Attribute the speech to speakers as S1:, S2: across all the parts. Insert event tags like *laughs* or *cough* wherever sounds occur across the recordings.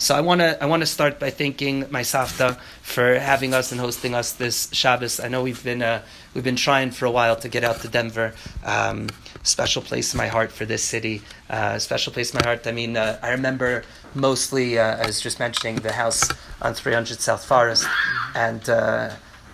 S1: So I want to I want to start by thanking my Safta for having us and hosting us this Shabbos. I know we've been uh, we've been trying for a while to get out to Denver. Um, special place in my heart for this city. Uh, special place in my heart. I mean, uh, I remember mostly, uh, I was just mentioning the house on 300 South Forest, and uh,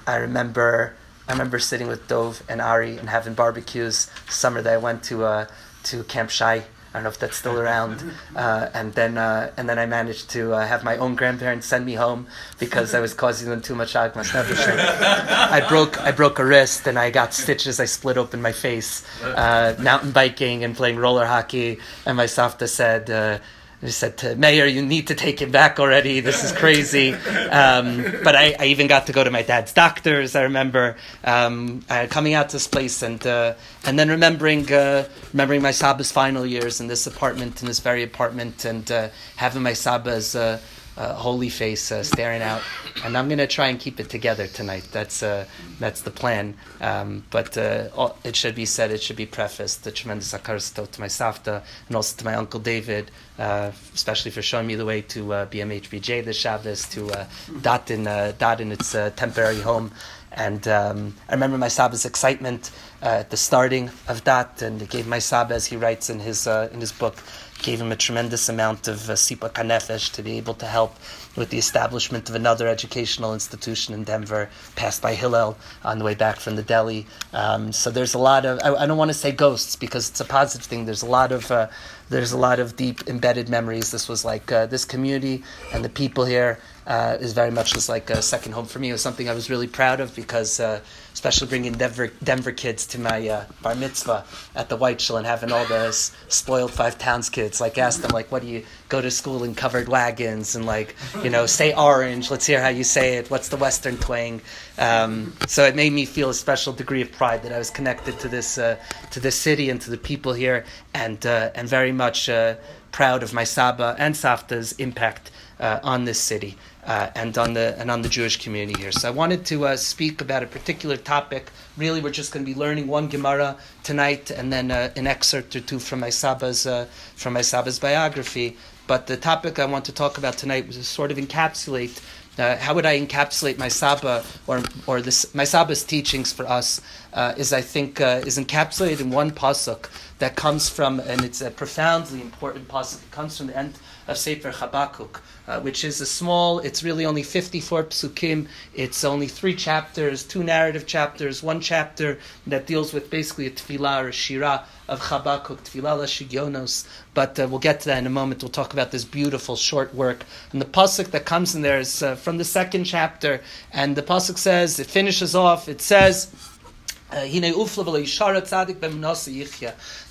S1: I remember I remember sitting with Dove and Ari and having barbecues. Summer that I went to uh, to Camp Shai. I don't know if that's still around. *laughs* Uh, and then uh, and then I managed to uh, have my own grandparents send me home because I was causing them too much agmas I broke I broke a wrist and I got stitches. I split open my face. Uh, mountain biking and playing roller hockey. And my safta said I said to Meir, you need to take him back already. This is crazy. Um, but I, I, even got to go to my dad's doctors. I remember um, uh, coming out to this place and uh, and then remembering uh, remembering my Saba's final years in this apartment, in this very apartment, and uh, having my Saba's uh, uh, holy face uh, staring out, and I'm going to try and keep it together tonight. That's uh, that's the plan. Um, but uh, all, it should be said, it should be prefaced. The tremendous akaristot to my safta and also to my uncle David, uh, especially for showing me the way to uh, BMHBJ this Shabbos, to DAT in DAT in its temporary home. And um, I remember my Sabba's excitement at the starting of that, and it gave my Sabbath, as he writes in his in his book gave him a tremendous amount of uh, sipa kanefesh to be able to help with the establishment of another educational institution in Denver, passed by Hillel on the way back from the deli. Um, so there's a lot of I, I, don't want to say ghosts because it's a positive thing. There's a lot of uh, there's a lot of deep embedded memories. This was like uh, this community and the people here uh, is very much just like a second home for me. It was something I was really proud of because, uh, especially bringing Denver, Denver kids to my uh, bar mitzvah at the White Shul and having all the spoiled five towns kids, like ask them like, what do you go to school in covered wagons and like, you know, say orange. Let's hear how you say it. What's the Western twang? Um, so it made me feel a special degree of pride that I was connected to this uh, to this city and to the people here, and uh, and very much uh, proud of my Saba and Safta's impact on this city uh, and on the and on the Jewish community here. So I wanted to uh, speak about a particular topic. Really, we're just going to be learning one Gemara tonight, and then uh, an excerpt or two from my Saba's uh, from my biography. But the topic I want to talk about tonight was to sort of encapsulate. Uh, how would I encapsulate my Saba or or this my Saba's teachings for us? Uh, is I think is encapsulated in one pasuk that comes from, and it's a profoundly important pasuk. It comes from the end of Sefer Habakkuk, uh, which is a small, it's really only 54 psukim. It's only three chapters, two narrative chapters, one chapter that deals with basically a tefillah or a shira of Habakkuk, tefillah la shigyonos. But uh, we'll get to that in a moment. We'll talk about this beautiful short work. And the pasuk that comes in there is uh, from the second chapter. And the pasuk says, it finishes off, it says, uh,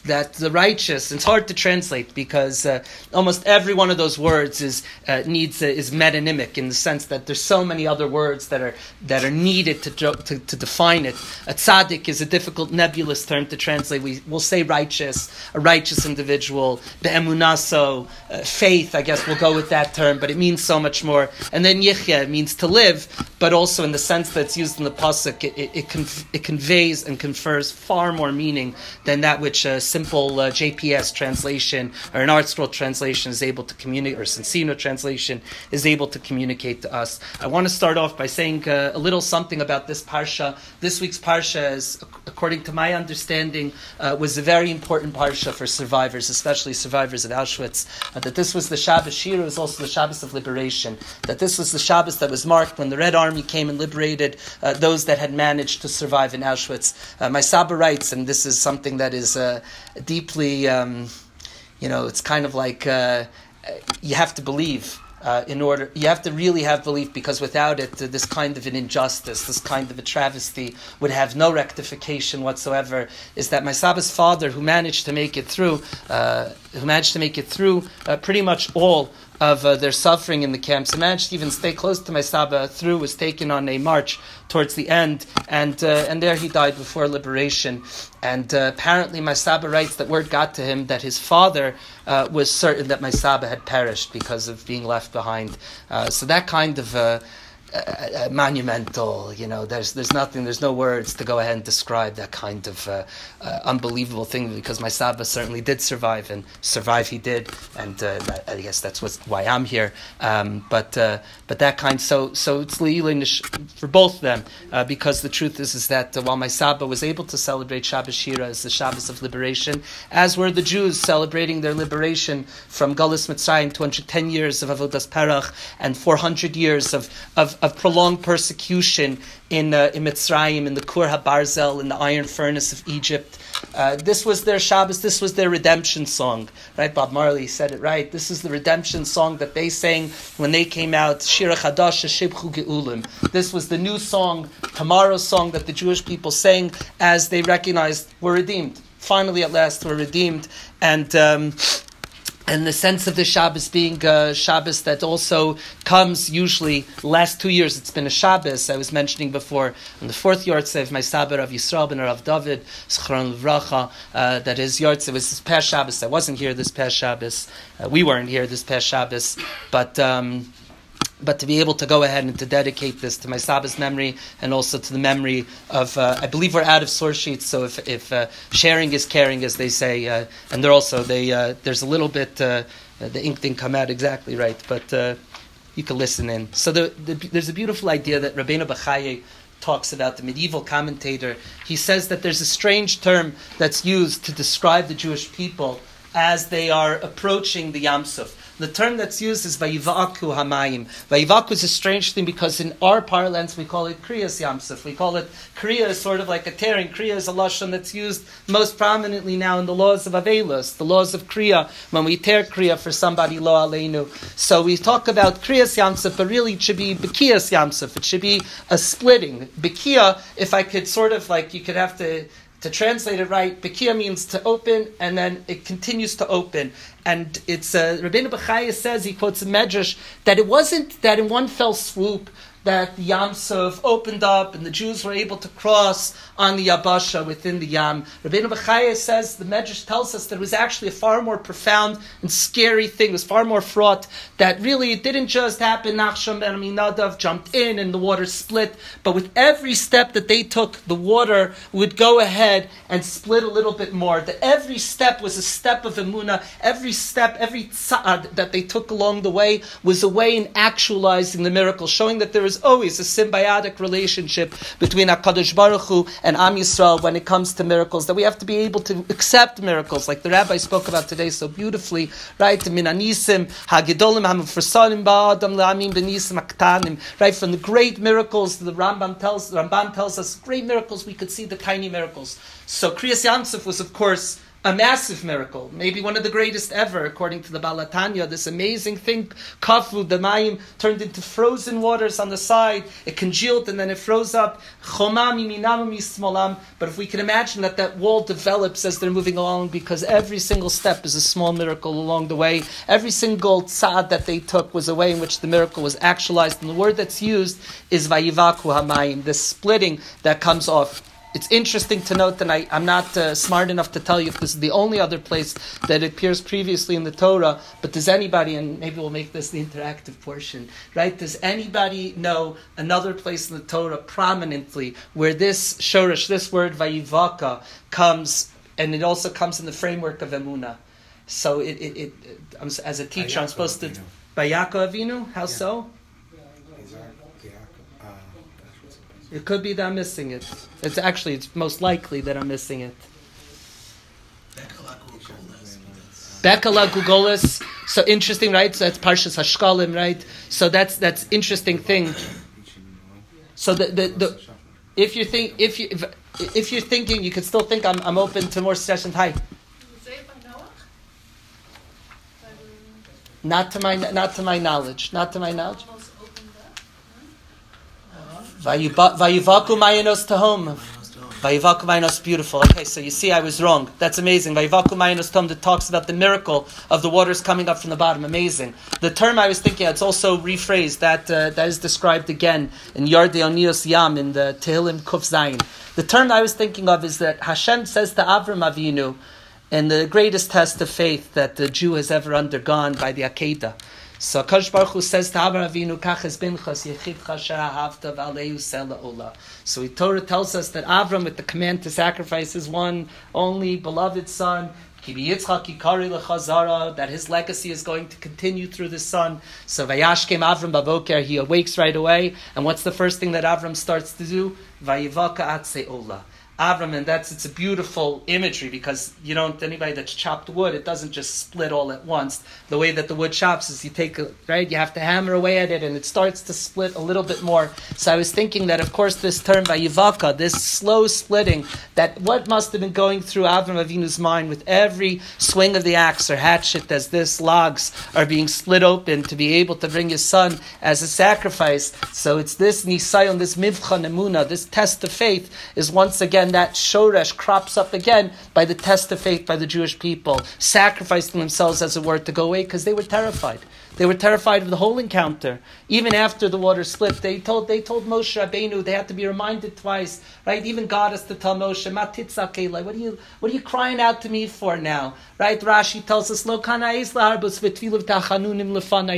S1: that the righteous, it's hard to translate because uh, almost every one of those words is uh, needs uh, is metonymic in the sense that there's so many other words that are that are needed to to, to define it. A tzaddik is a difficult nebulous term to translate. We will say righteous, a righteous individual. The emunaso, uh, faith. I guess we'll go with that term, but it means so much more. And then yichya means to live, but also in the sense that it's used in the pasuk, it it, it, conf- it conveys and confers far more meaning than that which uh, simple uh, JPS translation or an ArtScroll translation is able to communicate, or Soncino translation is able to communicate to us. I want to start off by saying uh, a little something about this parsha. This week's parsha is, according to my understanding, uh, was a very important parsha for survivors, especially survivors of Auschwitz. Uh, that this was the Shabbos Shira, was also the Shabbos of liberation. That this was the Shabbos that was marked when the Red Army came and liberated uh, those that had managed to survive in Auschwitz. my Saba writes, and this is something that is deeply, um, you know, it's kind of like uh, you have to believe. Uh, in order, you have to really have belief because without it, uh, this kind of an injustice, this kind of a travesty would have no rectification whatsoever. Is that my Sabba's father, who managed to make it through, uh, who managed to make it through uh, pretty much all of uh, their suffering in the camps. I managed to even stay close to my Saba through, was taken on a march towards the end, and, uh, and there he died before liberation. And uh, apparently, my Saba writes that word got to him that his father uh, was certain that my Saba had perished because of being left behind. Uh, so that kind of uh, monumental. You know, there's there's nothing, there's no words to go ahead and describe that kind of uh, uh, unbelievable thing. Because my Saba certainly did survive, and survive he did, and uh, I guess that's what's why I'm here. Um, but uh, but that kind, so so it's for both of them, uh, because the truth is is that while my Saba was able to celebrate Shabbos Shira as the Shabbos of liberation, as were the Jews celebrating their liberation from Galus Mitzrayim, 210 years of Avodas Parach, and 400 years of, of, of prolonged persecution in, uh, in Mitzrayim, in the Kur HaBarzel, in the iron furnace of Egypt. Uh, this was their Shabbos, this was their redemption song. Right? Bob Marley said it right. This is the redemption song that they sang when they came out, Shira Chadash Shibchu Geulim. This was the new song, tomorrow's song that the Jewish people sang as they recognized we're redeemed. Finally, at last, we're redeemed. And um, and the sense of the Shabbos being a Shabbos that also comes usually last two years. It's been a Shabbos I was mentioning before on the fourth Yortzeh of my Sabar of Yisrael ben Rav David Zchron Levracha. Uh, that is Yortzeh was this past Shabbos. I wasn't here this past Shabbos. Uh, we weren't here this past Shabbos, but. Um, but to be able to go ahead and to dedicate this to my Sabba's memory and also to the memory of, uh, I believe we're out of source sheets, so if, if uh, sharing is caring, as they say, uh, and they're also, they, uh, there's a little bit, uh, the ink didn't come out exactly right, but uh, you can listen in. So the, the, there's a beautiful idea that Rabbeinu Bachaye talks about, the medieval commentator. He says that there's a strange term that's used to describe the Jewish people as they are approaching the Yam Suf. The term that's used is vayivaku hamayim. Vayivaku is a strange thing because in our parlance we call it kriyas yamsuf. We call it kriya is sort of like a tearing. Kriya is a lashon that's used most prominently now in the laws of avelus, the laws of kriya when we tear kriya for somebody lo aleinu. So we talk about kriyas yamsuf, but really it should be bekiyas yamsuf. It should be a splitting. Bekiya, if I could sort of like you could have to to translate it right, Bekia means to open, and then it continues to open. And it's uh, Rabbeinu Bechaya says he quotes medrash that it wasn't that in one fell swoop that the Yam Suf opened up and the Jews were able to cross on the Yabasha within the Yam. Rabbeinu Bechaya says, the Medrash tells us that it was actually a far more profound and scary thing. It was far more fraught that really it didn't just happen. Nachshon ben Aminadav jumped in and the water split, but with every step that they took, the water would go ahead and split a little bit more. That every step was a step of Emuna. Every step, every tzad that they took along the way was a way in actualizing the miracle, showing that there is always a symbiotic relationship between HaKadosh Baruch Hu and Am Yisrael when it comes to miracles, that we have to be able to accept miracles, like the rabbi spoke about today so beautifully, right? Minanisim, Hagidolim, Hamufrasalim Ba'adam La'amim Benisim Aktanim, right? From the great miracles, the Rambam tells, Ramban tells us, great miracles, we could see the tiny miracles. So Kriyas Yamsuf was, of course, a massive miracle, maybe one of the greatest ever, according to the Balatanya. This amazing thing, kafu, the mayim turned into frozen waters on the side. It congealed and then it froze up. But if we can imagine that that wall develops as they're moving along, because every single step is a small miracle along the way. Every single tzad that they took was a way in which the miracle was actualized. And the word that's used is vayivaku hamayim, the splitting that comes off it's interesting to note that I, am not uh, smart enough to tell you if this is the only other place that appears previously in the Torah, but does anybody, and maybe we'll make this the interactive portion, right? Does anybody know another place in the Torah prominently where this shorish, this word vayivaka, comes, and it also comes in the framework of Emuna? So it, it, it, as a teacher, I'm supposed to. By Yaakov Avinu? How yeah. so? It could be that I'm missing it. It's actually, it's most likely that I'm missing it. Bekala Gugolis. So interesting, right? So that's Parshas Hashkalim, right? So that's that's interesting thing. So the the, the if you think if you if, if you're thinking, you could still think I'm I'm open to more sessions. Hi. Not to my not to my knowledge. Not to my knowledge. Vayivaku mayanos tahom. Vayivaku mayanos beautiful. Okay, so you see I was wrong. That's amazing. Vayivaku mayanos tahom that talks about the miracle of the waters coming up from the bottom. Amazing. The term I was thinking, it's also rephrased. That uh, that is described again in Yardei Onios Yam in the Tehillim Kuf Zayin. The term I was thinking of is that Hashem says to Avram Avinu, in the greatest test of faith that the Jew has ever undergone by the Akedah, So Kadosh Baruch Hu says to Avraham Avinu, "Kach binchas yechidcha sharahavta v'aleu sela ola." So the Torah tells us that Avram, with the command to sacrifice his one only beloved son, that his legacy is going to continue through the son. So Vayashkem Avram Bavoker, he awakes right away, and what's the first thing that Avram starts to do? Vayivaka Atse Ola. Avram, and that's it's a beautiful imagery because you don't anybody that's chopped wood, it doesn't just split all at once. The way that the wood chops is you take a, right, you have to hammer away at it, and it starts to split a little bit more. So I was thinking that, of course, this term by Yivaka, this slow splitting, that what must have been going through Avram Avinu's mind with every swing of the axe or hatchet as this logs are being split open to be able to bring his son as a sacrifice. So it's this nisayon, this mivchan emuna, this test of faith is once again again, that shoresh crops up again by the test of faith by the Jewish people, sacrificing themselves, as it were, to go away because they were terrified. They were terrified of the whole encounter. Even after the water split, they told they told Moshe Rabbeinu they had to be reminded twice, right? Even God has to tell Moshe, what are you what are you crying out to me for now? Right? Rashi tells us, Lo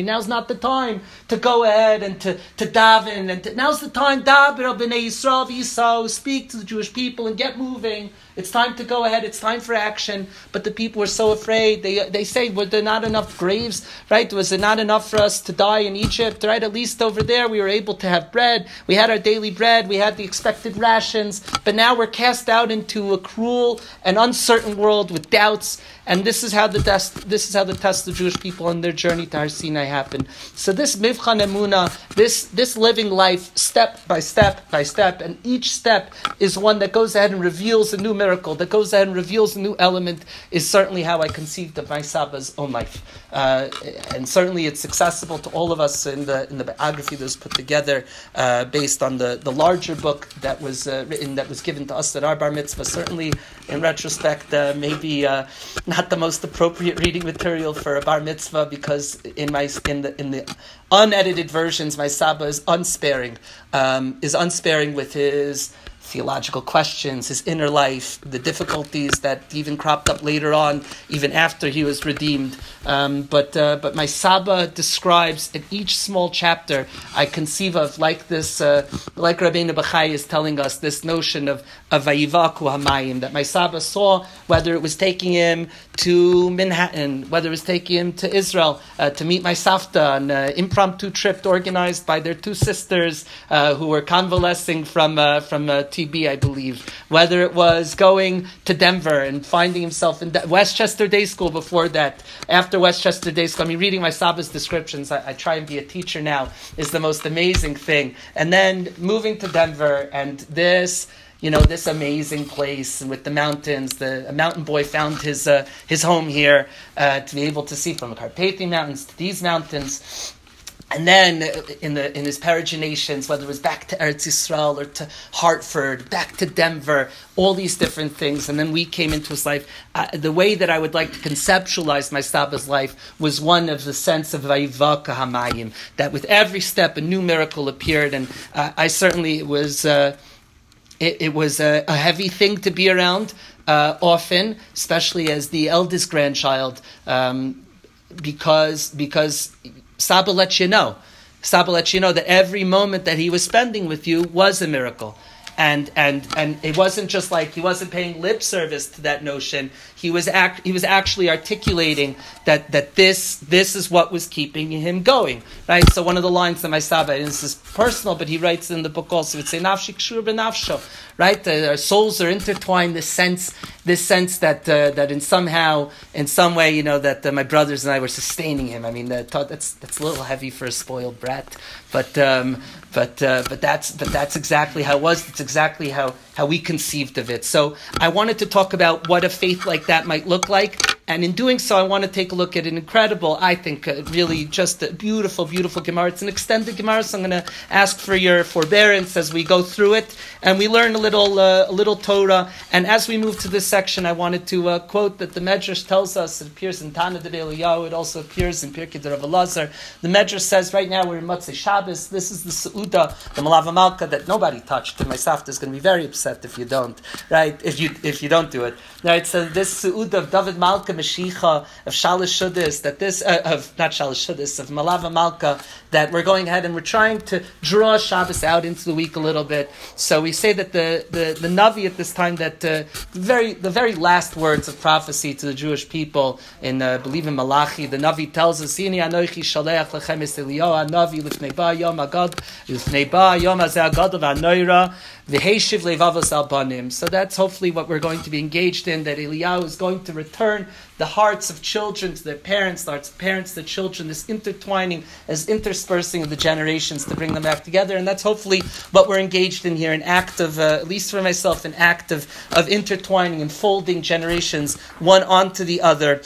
S1: Now's not the time to go ahead and to, to daven and to, now's the time, Daber b'nei Yisrael speak to the Jewish people and get moving. It's time to go ahead. It's time for action. But the people were so afraid. They, they say, were there not enough graves? Right? Was it not enough for us to die in Egypt? Right? At least over there we were able to have bread. We had our daily bread. We had the expected rations. But now we're cast out into a cruel and uncertain world with doubts. And this is how the test, this is how the test of Jewish people on their journey to Har Sinai happened. So this Mivchan Emuna, this, this living life step by step by step, and each step is one that goes ahead and reveals a new miracle, that goes ahead and reveals a new element, is certainly how I conceived of my Sabba's own life. Uh, and certainly it's accessible to all of us in the, in the biography that was put together uh, based on the, the larger book that was uh, written, that was given to us at our bar mitzvah. Certainly, in retrospect, uh, maybe uh, not the most appropriate reading material for a bar mitzvah because in my in the in the unedited versions, my Saba is unsparing, um, is unsparing with his theological questions, his inner life, the difficulties that even cropped up later on, even after he was redeemed. Um, but uh, but my Saba describes in each small chapter I conceive of like this, uh, like Rabbeinu Bachai is telling us this notion of of Vayivaku Hamayim that my Saba saw whether it was taking him to Manhattan, whether it was taking him to Israel uh, to meet my Safta, on an uh, impromptu trip organized by their two sisters uh, who were convalescing from uh, from TB, I believe. Whether it was going to Denver and finding himself in De- Westchester Day School before that, after Westchester Day School. I mean, reading my Sabba's descriptions, I, I try and be a teacher now, is the most amazing thing. And then moving to Denver and this you know this amazing place with the mountains. The mountain boy found his uh, his home here uh, to be able to see from the Carpathian Mountains to these mountains. And then in the in his peregrinations, whether it was back to Eretz Yisrael or to Hartford, back to Denver, all these different things, and then we came into his life. Uh, the way that I would like to conceptualize my Sabba's life was one of the sense of Vayivaka Hamayim, that with every step a new miracle appeared, and uh, I certainly was. Uh, it, it, was a, a, heavy thing to be around uh, often, especially as the eldest grandchild, um, because because Saba lets you know. Saba lets you know that every moment that he was spending with you was a miracle. And, and, and it wasn't just like he wasn't paying lip service to that notion. He was, act, he was actually articulating that, that this, this is what was keeping him going. Right? So one of the lines that my Saba, and this is personal, but he writes in the book also, it's say, Nafshik Shur nafsho right? Our souls are intertwined. This sense, this sense that uh, that in somehow, in some way, you know, that uh, my brothers and I were sustaining him. I mean, that, that's that's a little heavy for a spoiled brat, but um, but uh, but that's but that's exactly how it was. That's exactly how how we conceived of it. So I wanted to talk about what a faith like that might look like. And in doing so, I want to take a look at an incredible, I think, uh, really just a beautiful, beautiful Gemara. It's an extended Gemara, so I'm going to ask for your forbearance as we go through it. And we learn a little, uh, a little Torah. And as we move to this section, I wanted to uh, quote that the Medrash tells us, it appears in Tana de Eliyahu, it also appears in Pirkei de Rav Elazar. The Medrash says, right now we're in Motzei Shabbos, this is the Seuda, the Malava Malka, that nobody touched. And my Safta is going to be very upset if you don't, right? If you, if you don't do it. Right, so this Seuda of David Malka Mashiach of Shalish Shudis, that this, uh, of, not Shalish Shudis, of Malava Malka, that we're going ahead and we're trying to draw Shabbos out into the week a little bit. So we say that the, the, the Navi at this time, that uh, very, the very last words of prophecy to the Jewish people in, uh, believe in Malachi, the Navi tells us, Ini anoichi shaleach lechem Navi lifnei ba yom agad, lifnei ba yom azeh agad v'heishiv levavos al banim. So that's hopefully what we're going to be engaged in, that Eliyahu is going to return the hearts of children to their parents, the hearts of parents to children, this intertwining, as interspersing of the generations to bring them back together. And that's hopefully what we're engaged in here, an act of, uh, at least for myself, an act of, of intertwining and folding generations one onto the other.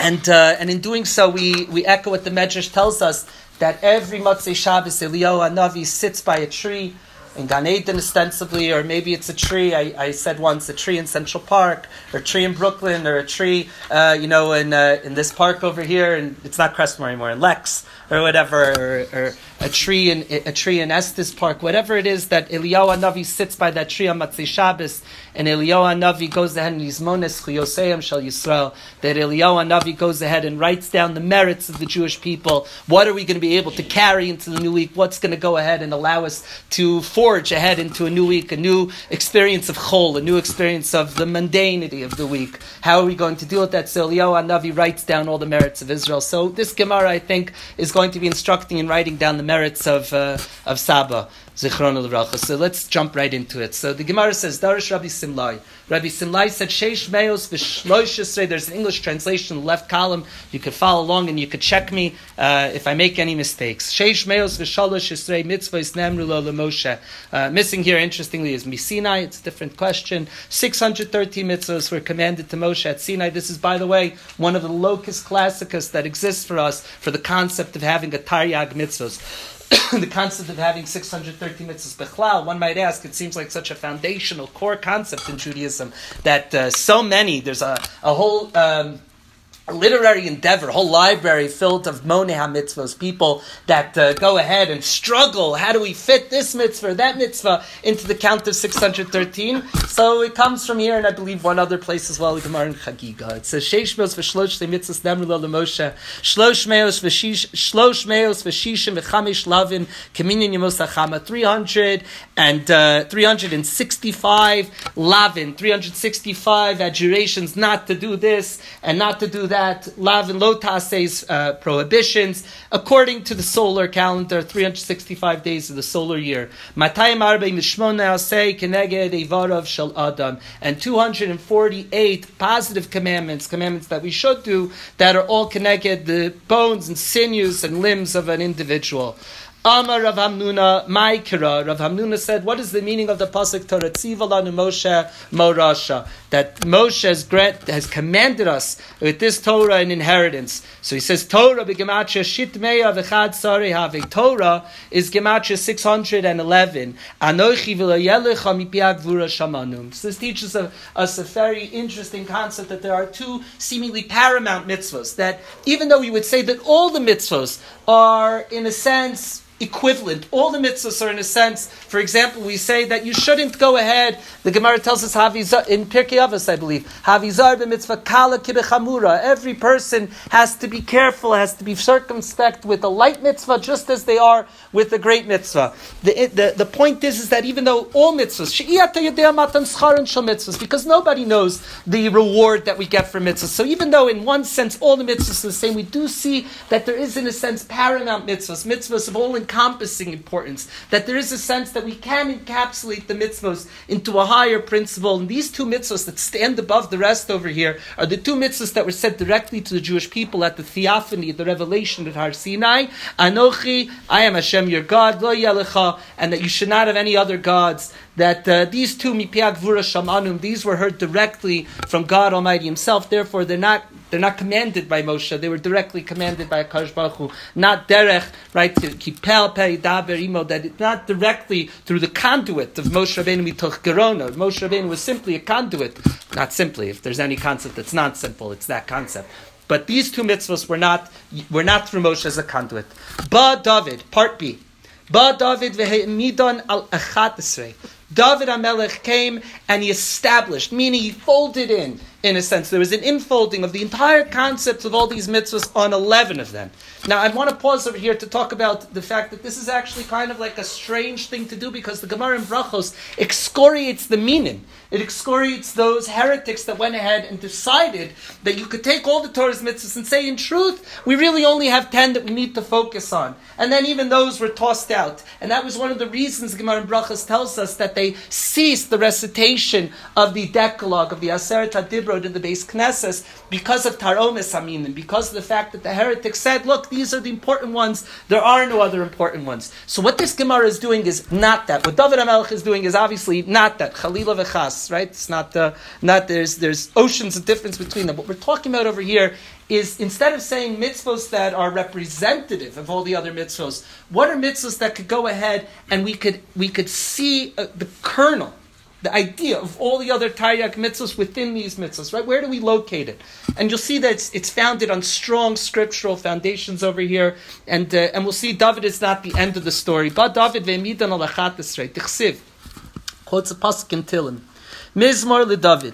S1: And, uh, and in doing so, we, we echo what the Medrash tells us that every Motzei Shabbos, Eliyahu Navi sits by a tree in Gan Eden ostensibly, or maybe it's a tree. I, I, said once a tree in Central Park, or a tree in Brooklyn, or a tree, uh, you know, in uh, in this park over here, and it's not Crestmoor anymore, in Lex or whatever, or, or, a tree in a tree in Estes Park, whatever it is that Eliyahu Navi sits by that tree on Matzei Shabbos, and Eliyahu Navi goes ahead and Yizmones Chuyoseim Shal Yisrael, that Eliyahu Navi goes ahead and writes down the merits of the Jewish people. What are we going to be able to carry into the new week? What's going to go ahead and allow us to forge ahead into a new week, a new experience of Chol, a new experience of the mundanity of the week? How are we going to deal with that? So Eliyahu Navi writes down all the merits of Israel. So this Gemara, I think, is going to be instructing and writing down the merits of, uh, of Saba. Zichron So let's jump right into it. So the Gemara says, Darish Rabbi Simlai. Rabbi Simlai said, Sheish Meos v'shloish There's an English translation in the left column. You could follow along and you could check me uh, if I make any mistakes. Sheish Meos v'shalosh Yisrei mitzvahs nemru lo Moshe. Uh, missing here, interestingly, is Misinai. It's a different question. 613 mitzvahs were commanded to Moshe at Sinai. This is, by the way, one of the locus classicus that exists for us for the concept of having a Taryag mitzvahs. *coughs* the concept of having 613 mitzvahs. Bechlal, one might ask, it seems like such a foundational core concept in Judaism that uh, so many, there's a, a whole um, literary endeavor, whole library filled of moneh mitzvahs, people that uh, go ahead and struggle. How do we fit this mitzvah, that mitzvah into the count of 613? So it comes from here, and I believe one other place as well, Gemara in Chagiga. It says, Sheish meos v'shlosh mitzvahs nemru lo Moshe, shlosh meos v'shishim v'chamish lavin, keminin yemos achama, 300 and uh, 365 lavin, 365 adjurations not to do this and not to do that that Lav and Lotase's uh, prohibitions, according to the solar calendar, 365 days of the solar year. Matayim Arbe Mishmona say Keneged Evarav Shal Adam, and 248 positive commandments, commandments that we should do, that are all connected the bones and sinews and limbs of an individual. Amar Rav Hamnuna, Maikira. Rav Hamnuna said, What is the meaning of the Pasuk Torah Tzivalanu Moshe Morasha? That Moshe has, grant, has commanded us with this Torah an inheritance. So he says, Torah begematria shitmeya v'chad sari have. Torah is gematria 611. Anochi v'layelecha mipiag vura shamanum. So this teaches us a very interesting concept that there are two seemingly paramount mitzvahs. That even though we would say that all the mitzvahs are, in a sense, equivalent. All the mitzvahs are in a sense. For example, we say that you shouldn't go ahead. The Gemara tells us in Pirkei Avos, I believe. Havizar b'mitzvah kala kibechamura. Every person has to be careful, has to be circumspect with a light mitzvah, just as they are with the great mitzvah. The, the, the point is, is that even though all mitzvahs, because nobody knows the reward that we get from mitzvahs. So even though in one sense all the mitzvahs are the same, we do see that there is in a sense paramount mitzvahs, mitzvahs of all encompassing importance, that there is a sense that we can encapsulate the mitzvahs into a higher principle. And these two mitzvahs that stand above the rest over here are the two mitzvahs that were said directly to the Jewish people at the theophany, the revelation at Har Sinai. Anochi, I am Hashem your God, lo yalecha, and that you should not have any other gods. That uh, these two mipiag vura shamanum, these were heard directly from God Almighty Himself. Therefore, they're not they're not commanded by Moshe. They were directly commanded by Akash Baruch Hu. Not derech, right? To kipel pei daber imo. That it's not directly through the conduit of Moshe Rabbeinu mitoch gerona. Moshe Rabbeinu was simply a conduit. Not simply. If there's any concept that's not simple, it's that concept. But these two mitzvahs were not were not through Moshe as a conduit. Ba David, part B. Ba David v'he'midon al achat David Amelech came and he established, meaning he folded in, in a sense. There was an infolding of the entire concepts of all these mitzvahs on 11 of them. Now, I want to pause over here to talk about the fact that this is actually kind of like a strange thing to do because the Gemara in Brachos excoriates the meaning. It excoriates those heretics that went ahead and decided that you could take all the Torah's mitzvahs and say, in truth, we really only have 10 that we need to focus on. And then even those were tossed out. And that was one of the reasons Gemara in Brachos tells us that they ceased the recitation of the Decalogue, of the Aseret HaDibrod in the base Knesses, because of Taromis Aminim, because of the fact that the heretics said, look, these are the important ones, there are no other important ones. So what this Gemara is doing is not that. What David HaMelech is doing is obviously not that. Chalila v'chas, right? It's not, uh, not there's, there's oceans of difference between them. What we're talking about over here is instead of saying mitzvos that are representative of all the other mitzvos, what are mitzvos that could go ahead and we could, we could see uh, the kernel the idea of all the other Taryag mitzvahs within these mitzvahs, right? Where do we locate it? And you'll see that it's, it's founded on strong scriptural foundations over here, and uh, and we'll see David is not the end of the story. But David ve'midan alachat tichsiv quotes a pasuk in Tilim, Mizmor leDavid,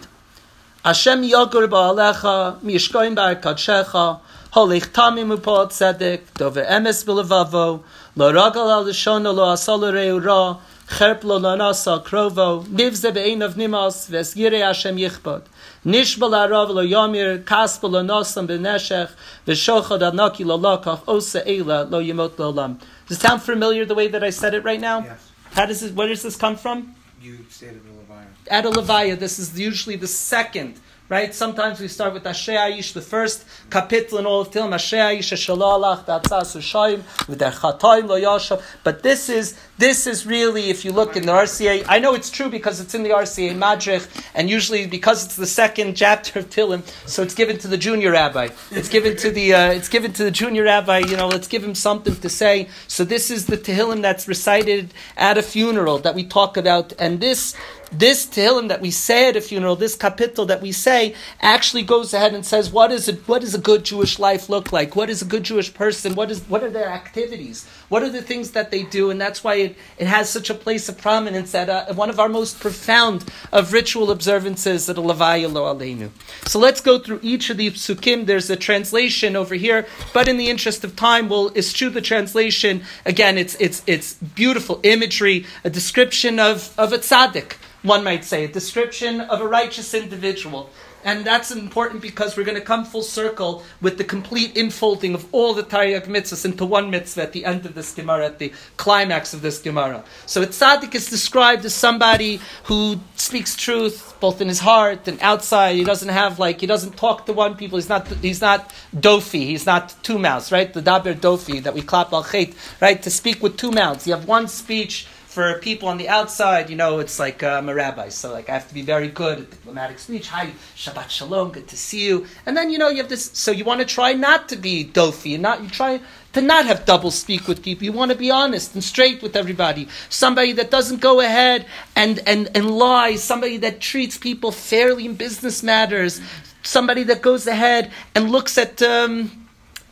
S1: Hashem yogur ba'alecha miyishkoim ba'arkadshecha Holich tamim upot tzedek dover emes b'levavo lo ragal al lishon lo asal ra Cherp lo lanasa krovo, nivze be'einav nimas, ves yire Hashem yichbod. Nishbal arav lo yomir, kaspa lo nasam beneshech, v'shochad adnaki lo lakach, osa eila lo yimot lo lam. Does it sound familiar the way that I said it right now?
S2: Yes.
S1: How does it, where does this come from?
S2: You stated Leviathan.
S1: At a Levaya, this is usually the second right? Sometimes we start with Asher Aish, the first kapitel in all of Tilm, Asher Aish, Shalalach, Datzas, Ushayim, with their Chatoim, Lo Yashav. But this is, this is really, if you look in the RCA, I know it's true because it's in the RCA Madrich, and usually because it's the second chapter of Tilim, so it's given to the junior rabbi. It's given to the, uh, it's given to the junior rabbi, you know, let's give him something to say. So this is the Tehillim that's recited at a funeral that we talk about, and this, this Tehillim that we say at a funeral, this kapitel that we say, actually goes ahead and says, what is, it, what does a good Jewish life look like? What is a good Jewish person? What, is, what are their activities? What are the things that they do? And that's why it, it has such a place of prominence at uh, one of our most profound of ritual observances at a Levaya Lo Aleinu. So let's go through each of these psukim. There's a translation over here, but in the interest of time, we'll eschew the translation. Again, it's, it's, it's beautiful imagery, a description of, of a tzaddik one might say, a description of a righteous individual. And that's important because we're going to come full circle with the complete infolding of all the Taryag mitzvahs into one mitzvah at the end of this Gemara, at the climax of this Gemara. So a tzaddik is described as somebody who speaks truth both in his heart and outside. He doesn't have like he doesn't talk to one people. He's not he's not dofi. He's not two mouths, right? The daber dofi that we clap al chait, right? To speak with two mouths. You have one speech for people on the outside, you know, it's like uh, I'm a rabbi, so like I have to be very good at diplomatic speech. Hi, Shabbat Shalom, good to see you. And then you know you have this. So you want to try not to be dofi, and not you try to not have double speak with people. You want to be honest and straight with everybody. Somebody that doesn't go ahead and and and lie. Somebody that treats people fairly in business matters. Somebody that goes ahead and looks at. Um,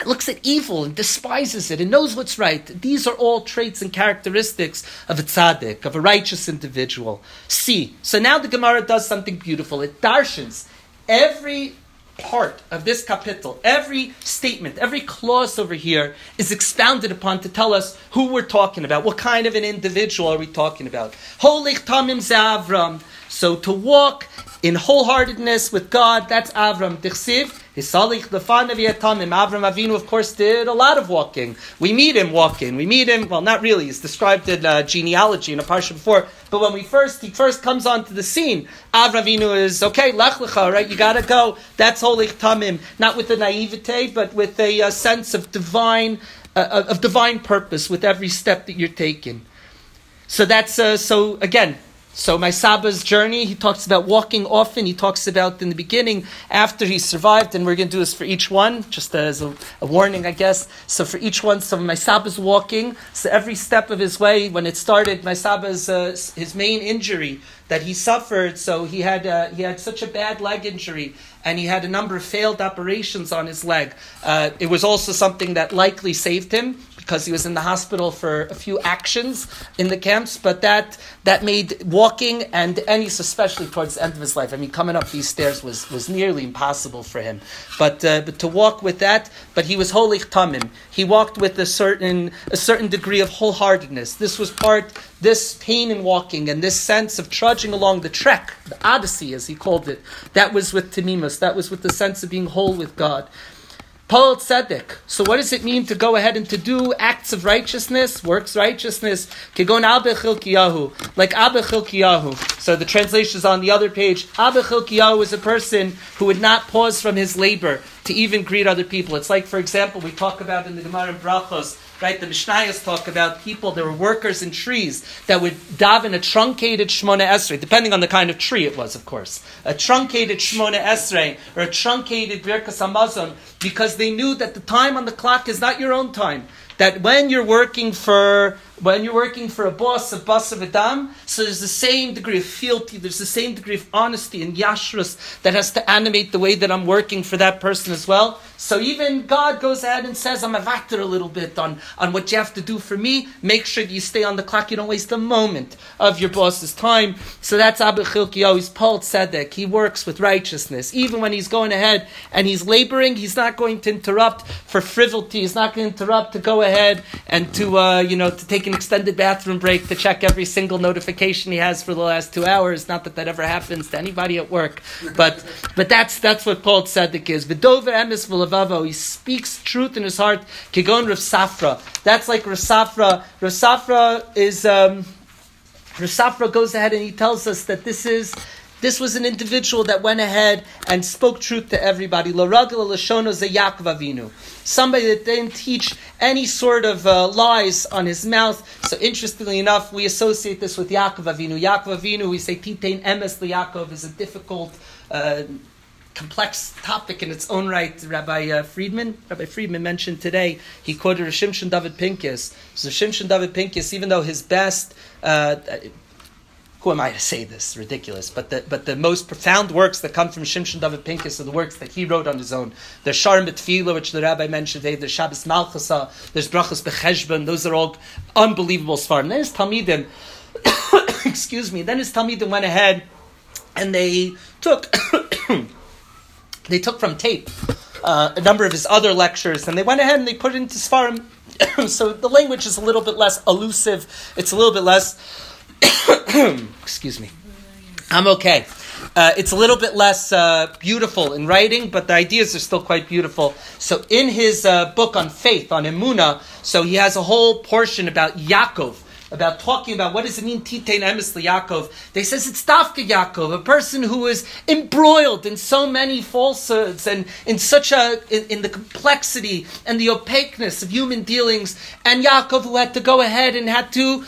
S1: looks at evil and despises it and knows what's right. These are all traits and characteristics of a tzaddik, of a righteous individual. See, so now the Gemara does something beautiful. It darshans every part of this kapitel, every statement, every clause over here is expounded upon to tell us who we're talking about. What kind of an individual are we talking about? Holich tamim Avram. So to walk in wholeheartedness with God, that's Avram. Dichsiv, Hisalich lefanav yatamim. Avram Avinu, of course, did a lot of walking. We meet him walking. We meet him. Well, not really. He's described in uh, genealogy in a parsha before. But when we first, he first comes onto the scene. Avram Avinu is okay. Lech lecha, right? You gotta go. That's holy tamim. Not with a naivete, but with a, uh, sense of divine, uh, of divine purpose with every step that you're taking. So that's uh, so again. So my Saba's journey, he talks about walking often. He talks about in the beginning, after he survived, and we're going to do this for each one, just as a, a, warning, I guess. So for each one, so my Saba's walking. So every step of his way, when it started, my Saba's uh, his main injury that he suffered. So he had uh, he had such a bad leg injury, and he had a number of failed operations on his leg. Uh, it was also something that likely saved him because he was in the hospital for a few actions in the camps, but that that made walking and any, especially towards the end of his life, I mean, coming up these stairs was, was nearly impossible for him. But uh, but to walk with that, but he was holy tamim. He walked with a certain a certain degree of wholeheartedness. This was part this pain in walking and this sense of trudging along the trek, the odyssey as he called it. That was with tamimus. That was with the sense of being whole with God. Poel Tzedek. So what does it mean to go ahead and to do acts of righteousness, works righteousness? Kegon Abba Chilkiyahu, like Abba Chilkiyahu. So the translation is on the other page. Abba Chilkiyahu is a person who would not pause from his labor to even greet other people. It's like, for example, we talk about in the Gemara in Brachos, right? The Mishnayos talk about people, there were workers in trees that would daven a truncated Shmona Esrei, depending on the kind of tree it was, of course. A truncated Shmona Esrei, or a truncated Birkas Hamazon, because they knew that the time on the clock is not your own time. That when you're working for when you're working for a boss, a boss of Adam, so there's the same degree of fealty, there's the same degree of honesty and yashrus that has to animate the way that I'm working for that person as well. So even God goes ahead and says, I'm a vater a little bit on, on what you have to do for me. Make sure that you stay on the clock. You don't waste a moment of your boss's time. So that's Abba Chilkiyo. He's Poel Tzedek. He works with righteousness. Even when he's going ahead and he's laboring, he's not going to interrupt for frivolity. He's not going to interrupt to go ahead and to, uh, you know, to take an extended bathroom break to check every single notification he has for the last two hours. Not that that ever happens to anybody at work, but but that's that's what Poel Tzedek is. V'dover emes v'levavo. He speaks truth in his heart. Kigon Rav Safra. That's like Rav Safra. Is. Um, Rav goes ahead and he tells us that this is this was an individual that went ahead and spoke truth to everybody. Somebody that didn't teach any sort of uh, lies on his mouth. So interestingly enough, we associate this with Yaakov Avinu. Yaakov Avinu, we say Titain Emes Yaakov is a difficult, uh, complex topic in its own right. Rabbi uh, Friedman, Rabbi Friedman mentioned today, he quoted Shimshon David Pincus. So Shimshon David Pincus, even though his best uh, who am I to say this? Ridiculous. But the, but the most profound works that come from Shimshon David Pincus are the works that he wrote on his own. There's Sharim B'Tfila, which the rabbi mentioned today. There's Shabbos Malchasa. There's Brachas B'Cheshbon. Those are all unbelievable svarim. Then his Talmidim, *coughs* excuse me, then his Talmidim went ahead and they took, *coughs* they took from tape uh, a number of his other lectures and they went ahead and they put it into svarim. *coughs* so the language is a little bit less elusive. It's a little bit less *coughs* Excuse me. I'm okay. Uh, it's a little bit less uh, beautiful in writing, but the ideas are still quite beautiful. So, in his uh, book on faith, on Emuna, so he has a whole portion about Yaakov, about talking about what does it mean, Titain Emes Yaakov. They says it's Tafka Yaakov, a person who is embroiled in so many falsehoods and in such a, in, in the complexity and the opaqueness of human dealings, and Yaakov who had to go ahead and had to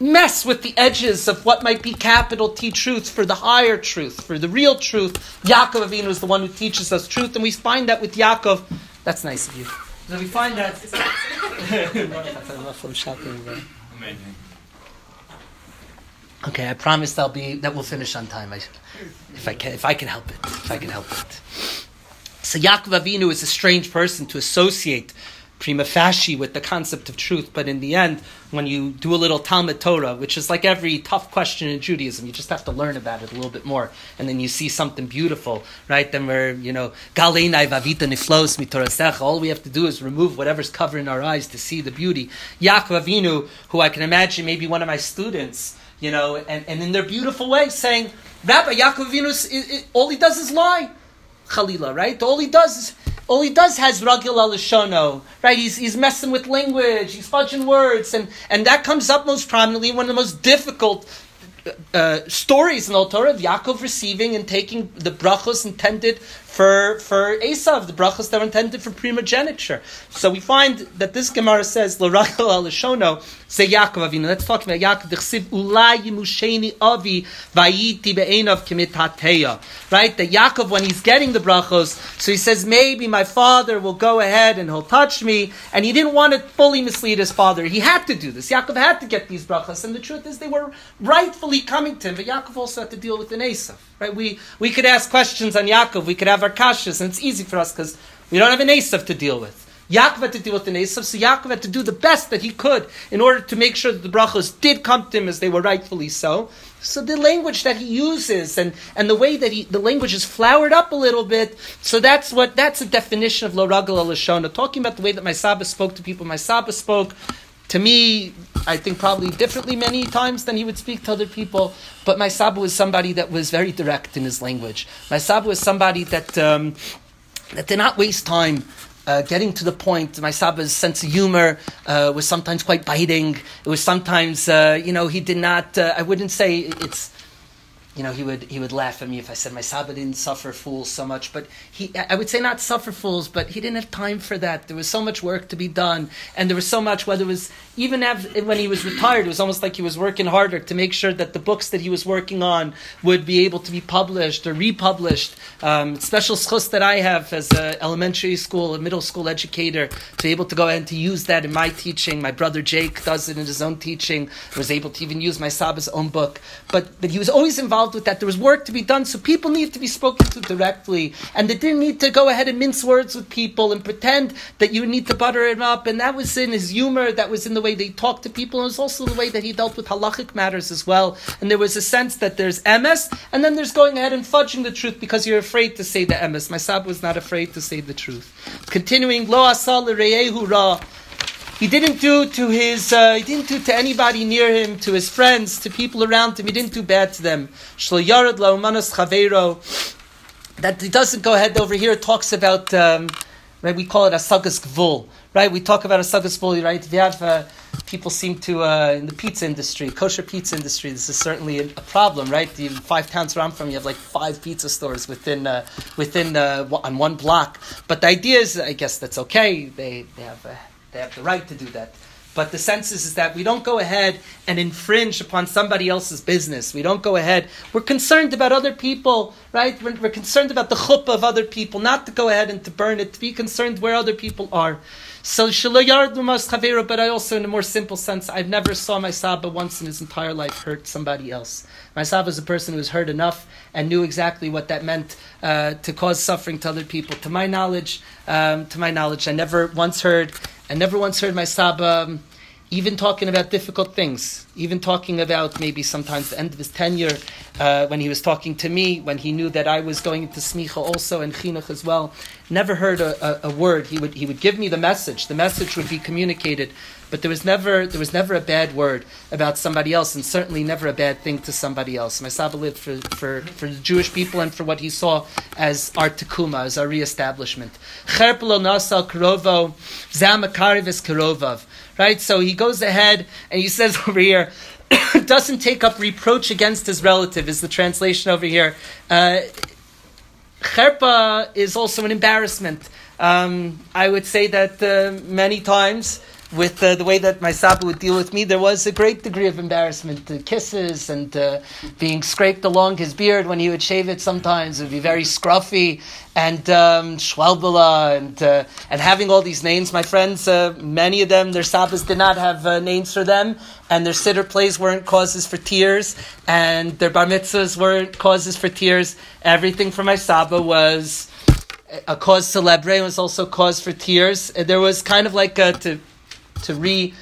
S1: mess with the edges of what might be capital T truth for the higher truth, for the real truth. Yaakov Avinu is the one who teaches us truth, and we find that with Yaakov. That's nice of you. So we find that. *laughs* Okay, I promise I'll be that we'll finish on time. I, if I can, if I can help it, if I can help it. So Yaakov Avinu is a strange person to associate prima facie with the concept of truth, but in the end, when you do a little Talmud Torah, which is like every tough question in Judaism, you just have to learn about it a little bit more, and then you see something beautiful, right? Then we're, you know, Galeinai Vavita Niflos Mitorasecha. All we have to do is remove whatever's covering our eyes to see the beauty. Yaakov Avinu, who I can imagine maybe one of my students, you know, and, and in their beautiful way saying, Rabbi Yaakov Avinu, all he does is lie. Khalila, right? All he does is all he does has ragil alishono, right? He's, he's messing with language, he's fudging words, and, and that comes up most prominently in one of the most difficult uh, stories in the Torah of Yaakov receiving and taking the brachos intended for for Esav, the brachas that were intended for primogeniture. So we find that this Gemara says L'Rachel al Lishono say Yaakov Avinu. Let's talk about Yaakov. Dechsiv Ulai Yimusheni Avi Vayiti Be'enav Kimitateya. Right, that Yaakov when he's getting the brachos, so he says maybe my father will go ahead and he'll touch me, and he didn't want to fully mislead his father. He had to do this. Yaakov had to get these brachos, and the truth is they were rightfully coming to him. But Yaakov also had to deal with an Esav. Right, we we could ask questions on Yaakov. We could have our kashas, and it's easy for us because we don't have an Esav to deal with. Yaakov had to deal with the Esav, so Yaakov had to do the best that he could in order to make sure that the brachos did come to him as they were rightfully so. So the language that he uses and, and the way that he, the language is flowered up a little bit, so that's what that's a definition of lo ragel lashona. Talking about the way that my Saba spoke to people, my Saba spoke to me, I think probably differently many times than he would speak to other people. But my Saba was somebody that was very direct in his language. My Saba was somebody that um, that did not waste time uh, getting to the point. My Saba's sense of humor uh, was sometimes quite biting. It was sometimes, uh, you know, he did not. Uh, I wouldn't say it's you know, he would he would laugh at me if I said my Saba didn't suffer fools so much. But he, I would say not suffer fools, but he didn't have time for that. There was so much work to be done, and there was so much. Whether it was even after, when he was retired, it was almost like he was working harder to make sure that the books that he was working on would be able to be published or republished. Um, special schus that I have as an elementary school, a middle school educator, to be able to go and to use that in my teaching. My brother Jake does it in his own teaching. I Was able to even use my Saba's own book, but but he was always involved involved with that. There was work to be done, so people need to be spoken to directly, and they didn't need to go ahead and mince words with people and pretend that you need to butter him up. And that was in his humor. That was in the way they talked to people. And it was also the way that he dealt with halachic matters as well. And there was a sense that there's emes, and then there's going ahead and fudging the truth because you're afraid to say the emes. My sab was not afraid to say the truth. Continuing, lo asal ra. He didn't do to his, uh, he didn't do to anybody near him, to his friends, to people around him. He didn't do bad to them. That he doesn't go ahead over here. Talks about, um, right? We call it a gvul, right? We talk about a gvul, right? You have uh, people seem to uh, in the pizza industry, kosher pizza industry. This is certainly a, problem, right? The five towns where I'm from, you have like five pizza stores within uh, within uh, on one block. But the idea is, I guess that's okay. They they have they have the right to do that. But the sense is, is that we don't go ahead and infringe upon somebody else's business. We don't go ahead. We're concerned about other people, right? We're, we're concerned about the chuppah of other people, not to go ahead and to burn it, to be concerned where other people are. So but I also, in a more simple sense, I've never saw my Saba once in his entire life hurt somebody else. My Saba is a person who was hurt enough and knew exactly what that meant uh, to cause suffering to other people. To my knowledge, um, to my knowledge, I never once heard I never once heard my Saba um, even talking about difficult things, even talking about maybe sometimes the end of his tenure, uh, when he was talking to me, when he knew that I was going into smicha also and chinuch as well. Never heard a, a, a, word. He would he would give me the message. The message would be communicated, but there was never there was never a bad word about somebody else, and certainly never a bad thing to somebody else. My Saba lived for, for, for the Jewish people and for what he saw as our as our reestablishment. Right, so he goes ahead and he says *laughs* over here. *coughs* doesn't take up reproach against his relative, is the translation over here. Uh, is also an embarrassment. Um, I would say that uh, many times with uh, the way that my Saba would deal with me, there was a great degree of embarrassment. Uh, kisses and uh, being scraped along his beard when he would shave it sometimes it would be very scruffy. And um, Schwalbala and, uh, and having all these names. My friends, uh, many of them, their Sabas did not have uh, names for them, and their siddur plays weren't causes for tears, and their Bar Mitzvahs weren't causes for tears. Everything for my Saba was a cause celebre was also cause for tears. There was kind of like a, to to re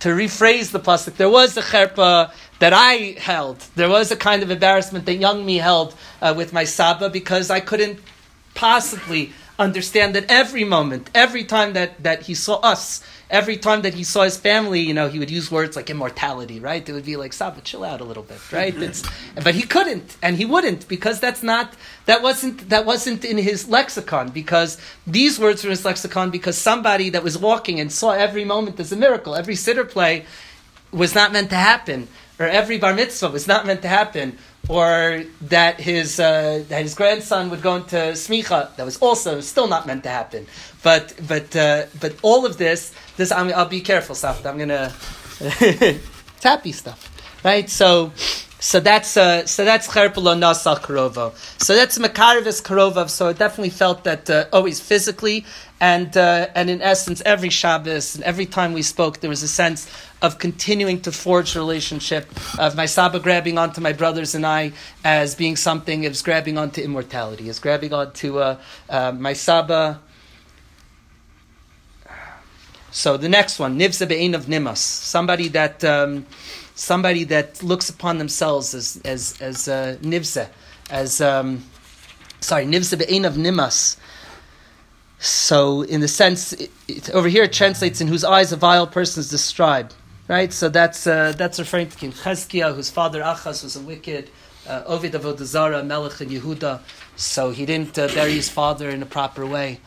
S1: to rephrase the pasuk. There was a cherpa that I held. There was a kind of embarrassment that young me held uh, with my saba because I couldn't possibly understand that every moment, every time that, that he saw us, every time that he saw his family, you know, he would use words like immortality, right? It would be like, Saba, chill out a little bit, right? Mm-hmm. It's, but he couldn't, and he wouldn't, because that's not, that wasn't, that wasn't in his lexicon, because these words were in his lexicon, because somebody that was walking and saw every moment as a miracle, every siddur play was not meant to happen, or every bar mitzvah was not meant to happen or that his uh, that his grandson would go into smicha. That was also still not meant to happen. But but uh, but all of this, this I'm, I'll be careful, Safta. I'm gonna *laughs* it's happy stuff, right? So. So that's uh, so that's cherpelo nasa karovo. So that's makarivis karovov. So I definitely felt that uh, always physically and uh, and in essence every Shabbos and every time we spoke there was a sense of continuing to forge a relationship of my Saba grabbing onto my brothers and I as being something is grabbing onto immortality, is grabbing onto uh, uh, my Saba. So the next one, Nivza Be'in of Nimas, somebody that um, somebody that looks upon themselves as as as uh, Nivza, as um, sorry, Nivza Be'in of Nimas. So, in the sense, it, it, over here it translates in whose eyes a vile person is described. Right? So that's uh, that's referring to King Chezkiah, whose father Achaz was a wicked, uh, Ovid Avodazara, Melech in Yehuda. So he didn't uh, bury his father in a proper way.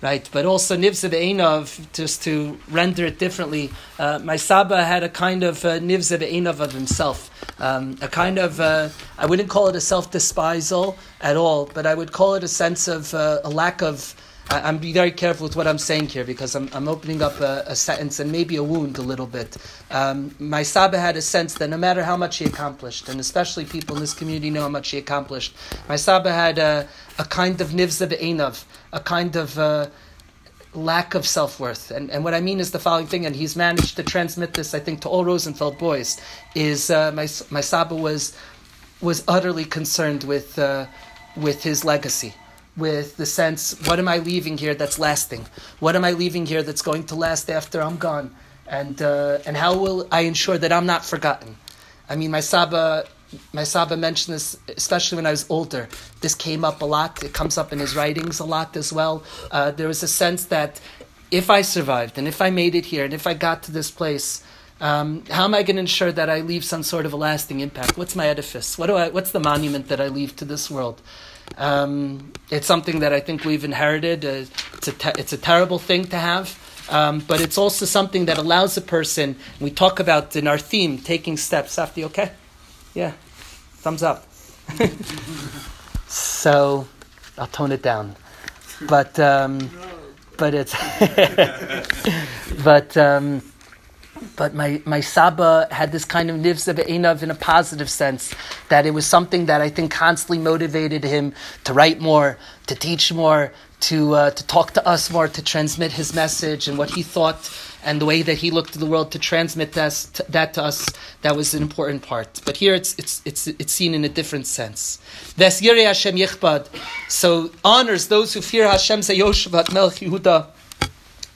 S1: Right, but also Nivza Be'enov, just to render it differently, uh, my Saba had a kind of uh, Nivza Be'enov of himself. Um, a kind of, uh, I wouldn't call it a self despisal at all, but I would call it a sense of uh, a lack of I, am be very careful with what I'm saying here because I'm, I'm opening up a, a, sentence and maybe a wound a little bit. Um, my Saba had a sense that no matter how much he accomplished, and especially people in this community know how much he accomplished, my Saba had a, a kind of nivza be'enav, a kind of uh, lack of self worth. And, and what I mean is the following thing, and he's managed to transmit this, I think, to all Rosenfeld boys, is uh, my, my Saba was, was utterly concerned with, uh, with his legacy with the sense, what am I leaving here that's lasting? What am I leaving here that's going to last after I'm gone? And, uh, and how will I ensure that I'm not forgotten? I mean, my Saba, my Saba mentioned this, especially when I was older. This came up a lot. It comes up in his writings a lot as well. Uh, there was a sense that if I survived and if I made it here and if I got to this place, um, how am I going to ensure that I leave some sort of a lasting impact? What's my edifice? What do I, what's the monument that I leave to this world? Um, it's something that I think we've inherited. Uh, it's, a te- it's a terrible thing to have. Um, but it's also something that allows a person, we talk about in our theme, taking steps. Safti, okay? Yeah. Thumbs up. *laughs* so I'll tone it down. But, um, but it's, *laughs* but, um, but my, my Saba had this kind of nivza be'enav in a positive sense, that it was something that I think constantly motivated him to write more, to teach more, to, uh, to talk to us more, to transmit his message and what he thought and the way that he looked at the world to transmit that, to, that to us. That was an important part. But here it's, it's, it's, it's seen in a different sense. Hashem So honors those who fear Hashem Zayoshvat Melch Yehuda.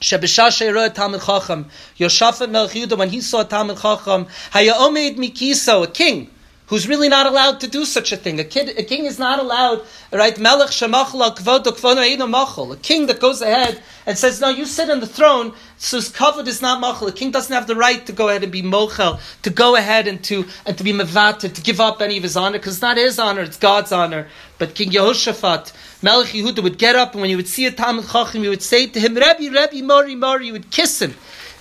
S1: Shebishashe Talmud Chacham, Yoshafat Melch Yehuda, when he saw Talmud Chacham, Haya Omeid Mikiso, a king, who's really not allowed to do such a thing. A kid, a king is not allowed, right? Melech Kvono. A king that goes ahead and says, "No, you sit on the throne." So his kavod is not machal. A king doesn't have the right to go ahead and be mochel, to go ahead and to and to be mevated, to give up any of his honor, because it's not his honor; it's God's honor. But King Yehoshaphat, Melech Yehuda would get up, and when you would see a Talmud Chacham, you would say to him, Rebbe, Rebbe, Mori, Mori, you would kiss him.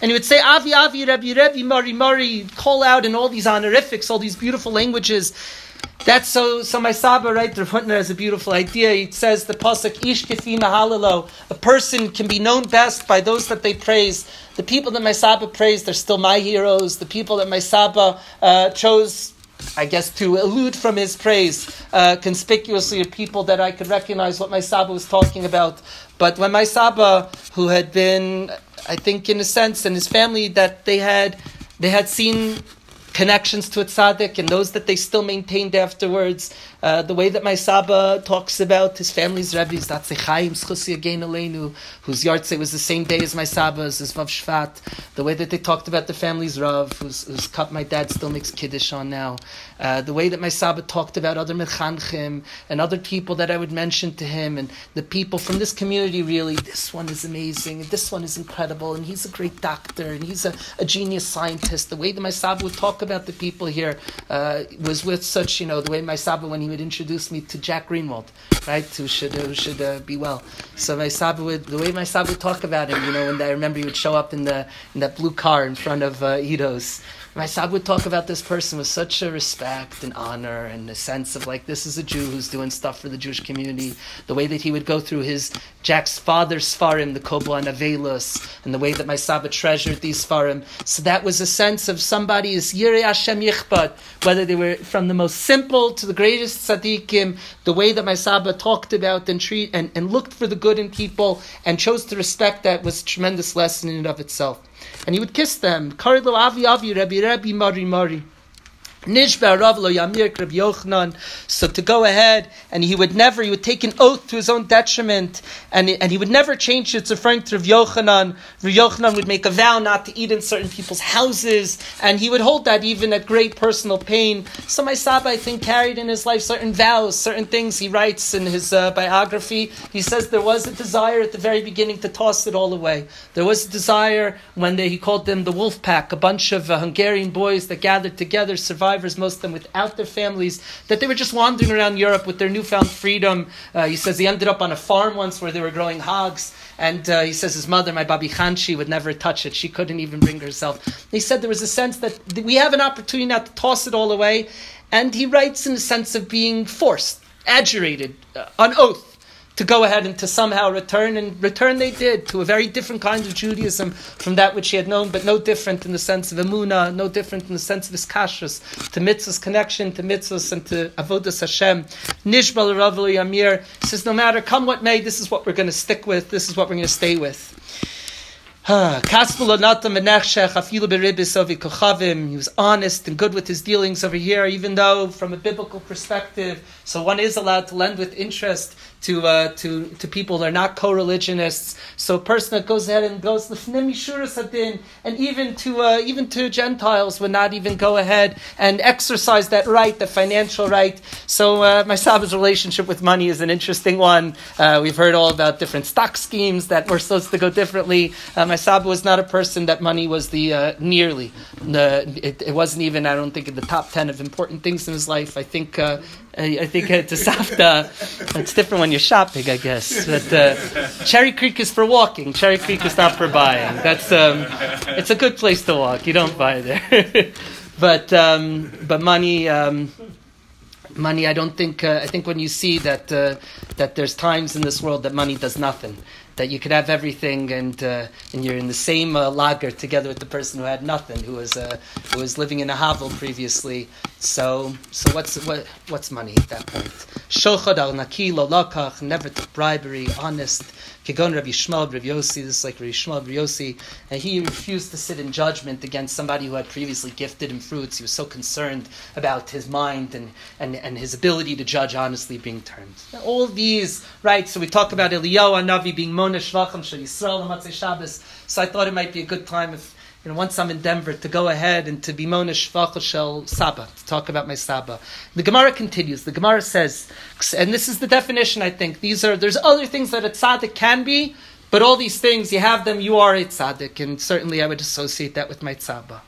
S1: And he would say, Avi, Avi, Rebbe, Rebbe, Mari, Mari, call out in all these honorifics, all these beautiful languages. That's so. So my Saba, right? The Hutner has a beautiful idea. He says the pasuk Ish kifi mahalalo. A person can be known best by those that they praise. The people that my Saba praised, they're still my heroes. The people that my Saba uh, chose I guess to elude from his praise uh, conspicuously are people that I could recognize what my Saba was talking about. But when my Saba, who had been, I think in a sense, and his family, that they had, they had seen connections to a tzaddik and those that they still maintained afterwards. Uh, the way that my Saba talks about his family's Rebbe's, that's Chaim Schusi Again whose yahrzeit was the same day as my Saba's, as Vav Shvat. The way that they talked about the family's Rav, whose, whose cup my dad still makes Kiddush on now. Uh, the way that my Saba talked about other Mechanchim and other people that I would mention to him, and the people from this community really, this one is amazing, and this one is incredible, and he's a great doctor, and he's a, a genius scientist. The way that my Saba would talk about the people here uh, was with such, you know, the way my Saba, when he would introduce me to Jack Greenwald, right? Who should who should uh, be well. So my Saba would the way my Saba would talk about him, you know, and I remember he would show up in the in that blue car in front of uh, Ido's my Sab would talk about this person with such a respect and honor and a sense of like this is a Jew who's doing stuff for the Jewish community. The way that he would go through his Jack's father's Sfarim, the Kobla and Avelos, and the way that my Saba treasured these Sfarim. So that was a sense of somebody is Yirei Hashem Yichbad, whether they were from the most simple to the greatest tzaddikim, the way that my Saba talked about and treat and, and looked for the good in people and chose to respect that was a tremendous lesson in and of itself and he would kiss them. Karilo avi avi, Rabbi Rabbi Mari Mari. So to go ahead, and he would never, he would take an oath to his own detriment, and, and he would never change it. To Rav Yochanan. Rav Yochanan would make a vow not to eat in certain people's houses, and he would hold that even at great personal pain. So my Saba, I think, carried in his life certain vows, certain things. He writes in his uh, biography, he says there was a desire at the very beginning to toss it all away. There was a desire when they, he called them the wolf pack, a bunch of uh, Hungarian boys that gathered together, survived survivors, most of them without their families, that they were just wandering around Europe with their newfound freedom. Uh, he says he ended up on a farm once where they were growing hogs. And uh, he says his mother, my Babi Khanchi, would never touch it. She couldn't even bring herself. He said there was a sense that we have an opportunity now to toss it all away. And he writes in a sense of being forced, adjurated, uh, on oath to go ahead and to somehow return, and return they did to a very different kind of Judaism from that which he had known, but no different in the sense of Emuna, no different in the sense of his kashrus, to mitzvah's connection, to mitzvahs and to avodas Hashem. Nishbal Ravli Amir says, no matter come what may, this is what we're going to stick with, this is what we're going to stay with. He was honest and good with his dealings over here, even though from a biblical perspective, so one is allowed to lend with interest to uh, to to people that are not co-religionists. So a person that goes ahead and goes hadin, and even to uh, even to Gentiles would not even go ahead and exercise that right, the financial right. So uh, my Sabba's relationship with money is an interesting one. Uh, we've heard all about different stock schemes that were supposed to go differently. Uh, my Saba was not a person that money was the uh, nearly. The, it, it, wasn't even I don't think in the top ten of important things in his life. I think I, I think uh, to Safta, it's different when you're shopping, I guess. But uh, Cherry Creek is for walking. Cherry Creek is not for buying. That's um, it's a good place to walk. You don't buy there. *laughs* but um, but money. Um, money, I don't think. Uh, I think when you see that uh, that there's times in this world that money does nothing, that you could have everything and uh, and you're in the same uh, lager together with the person who had nothing, who was uh, who was living in a hovel previously. So so what's what what's money at that point? Shochad al nakilo lakach, never bribery, honest. Kegon Rabbi Yishmael Rabbi Yossi, this is like Rabbi Yishmael Rabbi Yossi, and he refused to sit in judgment against somebody who had previously gifted him fruits. He was so concerned about his mind and, and, and his ability to judge honestly being termed. All these, right, so we talk about Eliyahu Navi being Mona Shvachim Shal Yisrael Matzei Shabbos, so I thought it might be a good time if you know, once I'm in Denver, to go ahead and to be Monish Shel Saba, to talk about my Saba. The Gemara continues. The Gemara says, and this is the definition, I think. These are, there's other things that a tzaddik can be, but all these things, you have them, you are a tzaddik, and certainly I would associate that with my tzaba.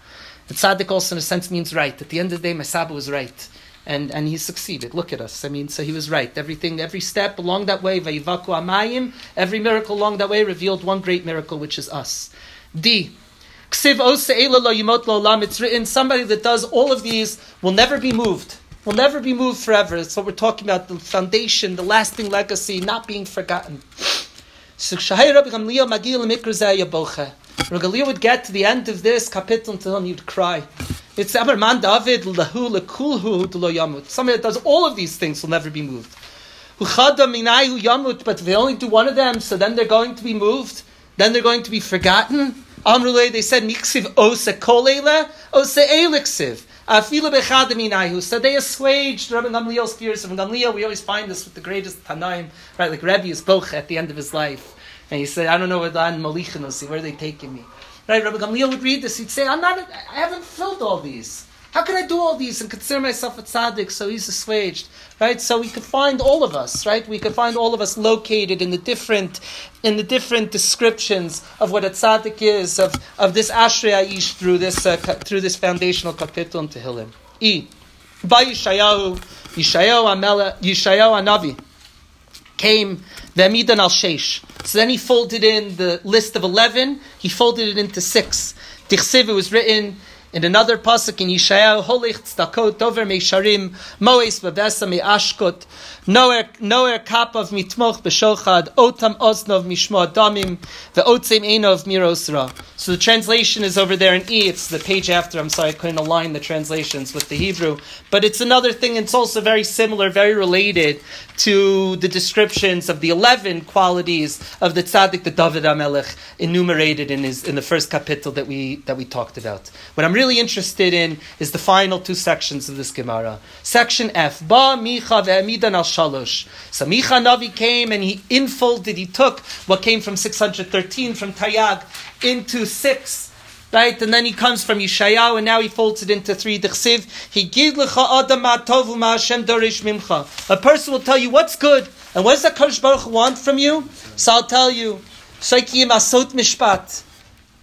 S1: The tzaddik also, in a sense, means right. At the end of the day, my Saba was right. And, and he succeeded. Look at us. I mean, so he was right. Everything, every step along that way, vayivaku amayim, every miracle along that way revealed one great miracle, which is us. D. It's written, somebody that does all of these will never be moved. Will never be moved forever. That's what we're talking about, the foundation, the lasting legacy, not being forgotten. So would get to the end of this kapitel until he would cry. It's Amarman David lahu lekulhu lo yamut. Somebody that does all of these things will never be moved. Yamut, but if they only do one of them, so then they're going to be moved. Then they're going to be forgotten. Amrule, they said, Niksiv ose kolela, ose eliksiv. Afila bechadaminahu. So they assuaged Rabbi Gamliel's fears. Rabbi Gamliel, we always find this with the greatest Tanaim, right? Like Rebbe is at the end of his life. And he said, I don't know where Dan Malichin where are they taking me? Right? Rabbi Gamliel would read this, he'd say, I'm not, I haven't filled all these. How can I do all these and consider myself a tzaddik? So he's assuaged, right? So we could find all of us, right? We could find all of us located in the different, in the different descriptions of what a tzaddik is of, of this ashrei aish through this uh, through this foundational kapitel in Tehillim. E. by Yishayahu, Yishayahu Amela, Yishayahu Anavi came Vemidan al Sheish. So then he folded in the list of 11, he folded it into six. Tichsiv, it was written in another pasuk in Yishayahu, Holich tzedakot dover meisharim, moes bebesa me'ashkot, noer, noer kapav mitmoch b'shochad, otam oznov mishmo damim, ve'otzem enov mirosra. So the translation is over there in E, it's the page after, I'm sorry I couldn't align the translations with the Hebrew, but it's another thing, it's also very similar, very related to the descriptions of the 11 qualities of the tzaddik, the David HaMelech, enumerated in, his, in the first kapitel that we, that we talked about. What I'm really interested in is the final two sections of this Gemara. Section F, Ba Micha ve'emidan al shalosh. So Micha Navi came and he infolded, he took what came from 613, from Tayag, into six Right, and then he comes from Yishayahu, and now he folds it into three. Dechsiv, he gid lecha adam tovu ma Hashem dorish mimcha. A person will tell you what's good, and what does the Kodesh Baruch want from you? So I'll tell you, shaikiyim asot mishpat,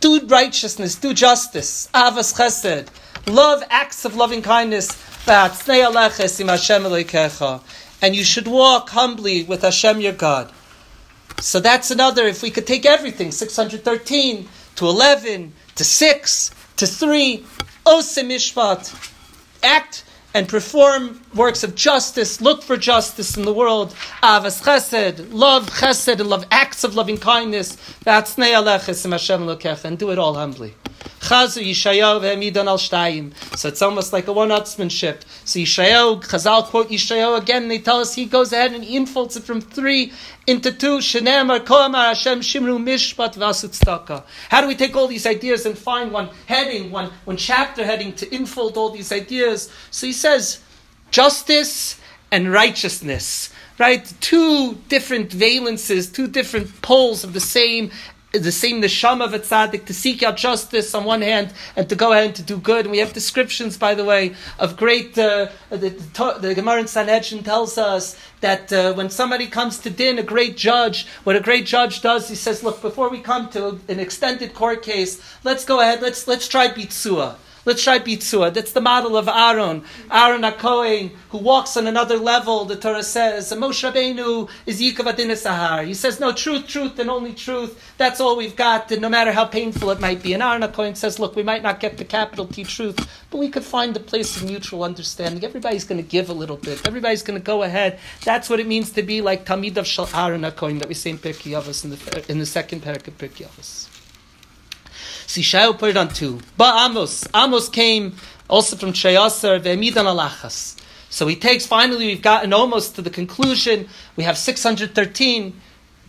S1: do righteousness, do justice, avas chesed, love acts of loving kindness, and you should walk humbly with Hashem your God. So that's another, if we could take everything, 613 to 11, to six, to three, ose mishpat, act and perform works of justice, look for justice in the world, avas chesed, love chesed, and love acts of loving kindness, That's ne'aleches and Hashem and do it all humbly. Chazu Yishayahu ve'emidan al shtayim. So it's almost like a one-upsmanship. So Yishayahu, Chazal quote Yishayahu again, they tell us he goes ahead and infolds it from three into two. Shenemar koamar Hashem shimru mishpat v'asutstaka. How do we take all these ideas and find one heading, one, one chapter heading to infold all these ideas? So he says, justice and righteousness right? Two different valences, two different poles of the same the same neshama of a tzaddik to seek out justice on one hand and to go ahead and to do good. And we have descriptions, by the way, of great. Uh, the, the, the Gemara in Sanhedrin tells us that uh, when somebody comes to din, a great judge, what a great judge does, he says, "Look, before we come to an extended court case, let's go ahead. Let's let's try bitsua." Let's try Bitzua. That's the model of Aaron. Aaron HaKohen, who walks on another level, the Torah says. Moshe Rabbeinu is Yikav Adin Sahar. He says, no, truth, truth, and only truth. That's all we've got, and no matter how painful it might be. And Aaron HaKohen says, look, we might not get the capital T truth, but we could find a place of mutual understanding. Everybody's going to give a little bit. Everybody's going to go ahead. That's what it means to be like Tamid of Shal Aaron HaKohen that we say in in the, in the second parak of. Sishael put it on two. But Amos, Amos came also from Shayasar ve'emidan alachas. So he takes, finally, we've gotten almost to the conclusion. We have 613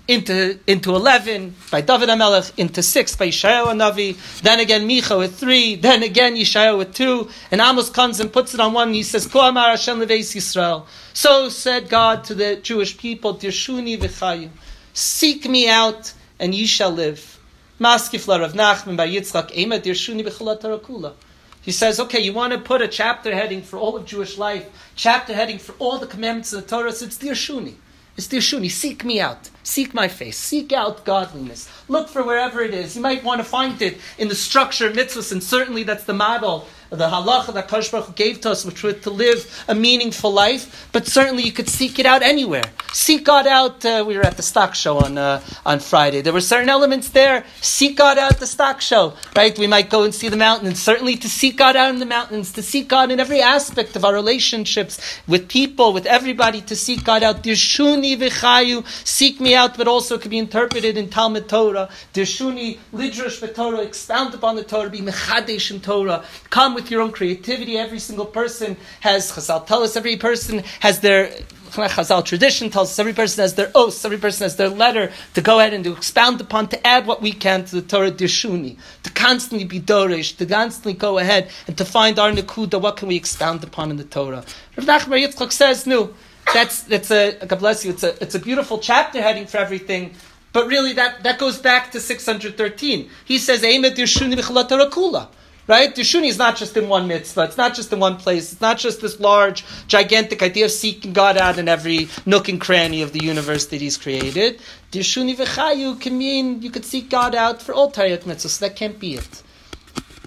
S1: into, into 11 by David HaMelech, into 6 by Yishayahu Navi, then again Micha with 3, then again Yishayahu with 2, and Amos comes and puts it on one, and he says, Ko Amar Hashem Yisrael. So said God to the Jewish people, Dirshuni v'chayu, seek me out, and ye shall live. Maskifla Rav Nachman by Yitzchak Dirshuni. He says, okay, you want to put a chapter heading for all of Jewish life, chapter heading for all the commandments of the Torah, so it's Dirshuni. It's Dirshuni. Seek me out. Seek my face. Seek out godliness. Look for wherever it is. You might want to find it in the structure of mitzvahs, and certainly that's the model the halacha that Baruch gave to us, which was to live a meaningful life. But certainly you could seek it out anywhere. Seek God out. Uh, we were at the stock show on uh, on Friday. There were certain elements there. Seek God out the stock show, right? We might go and see the mountains. Certainly to seek God out in the mountains, to seek God in every aspect of our relationships with people, with everybody, to seek God out. Dirshuni v'chayu, seek me out, but also could be interpreted in Talmud Torah. Dirshuni lidrash Torah, expound upon the Torah, be mechadesh in Torah. Come with your own creativity. Every single person has, Chazal tell us, every person has their, Chazal tradition tells us every person has their oaths, every person has their letter to go ahead and to expound upon, to add what we can to the Torah Dirshuni, to constantly be Dorish, to constantly go ahead and to find our Nakuda, what can we expound upon in the Torah. Rav Nachman Yitzchak says, no, that's, that's a, God bless you, it's a, it's a beautiful chapter heading for everything, but really that, that goes back to 613. He says, Eimet Dirshuni Kula. Right? Dirshuni is not just in one mitzvah. It's not just in one place. It's not just this large, gigantic idea of seeking God out in every nook and cranny of the universe that He's created. Dirshuni v'chayu can mean you could seek God out for all Taryag mitzvahs. So that can't be it.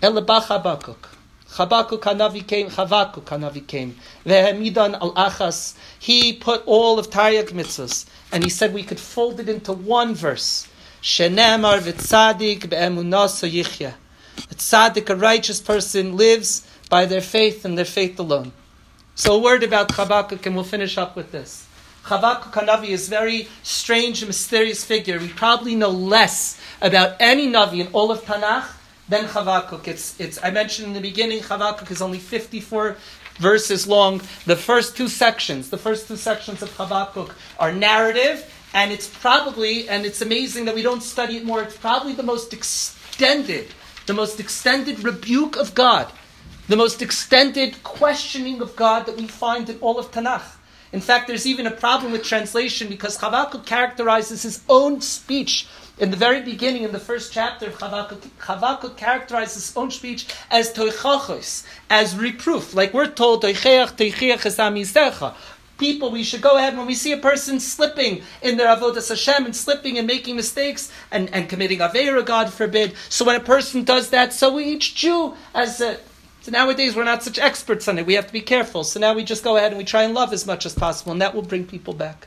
S1: Elabach habakuk. Chabakuk Hanavi came, Chavakuk Hanavi came. Vehemidan al Achas. He put all of Taryag mitzvahs, and he said we could fold it into one verse. Shenemar v'tzadik be'emunasa yichya. A tzaddik, a righteous person, lives by their faith and their faith alone. So a word about Chabakuk, and we'll finish up with this. Chavakuk Hanavi is a very strange and mysterious figure. We probably know less about any Navi in all of Tanakh than Chavakuk. It's, it's, I mentioned in the beginning, Chavakuk is only 54 verses long. The first two sections, the first two sections of Chavakuk are narrative, and it's probably, and it's amazing that we don't study it more, it's probably the most extended, the most extended rebuke of God, the most extended questioning of God that we find in all of Tanakh. In fact, there's even a problem with translation because Chavakuk characterizes his own speech in the very beginning, in the first chapter of Chavakuk, Chavakuk characterizes his own speech as toichachos, as reproof. Like we're told, toicheach toicheach People, we should go ahead when we see a person slipping in their avodas Hashem and slipping and making mistakes and, and committing avera, God forbid. So when a person does that, so we, each Jew, as a, so nowadays we're not such experts on it. We have to be careful. So now we just go ahead and we try and love as much as possible, and that will bring people back.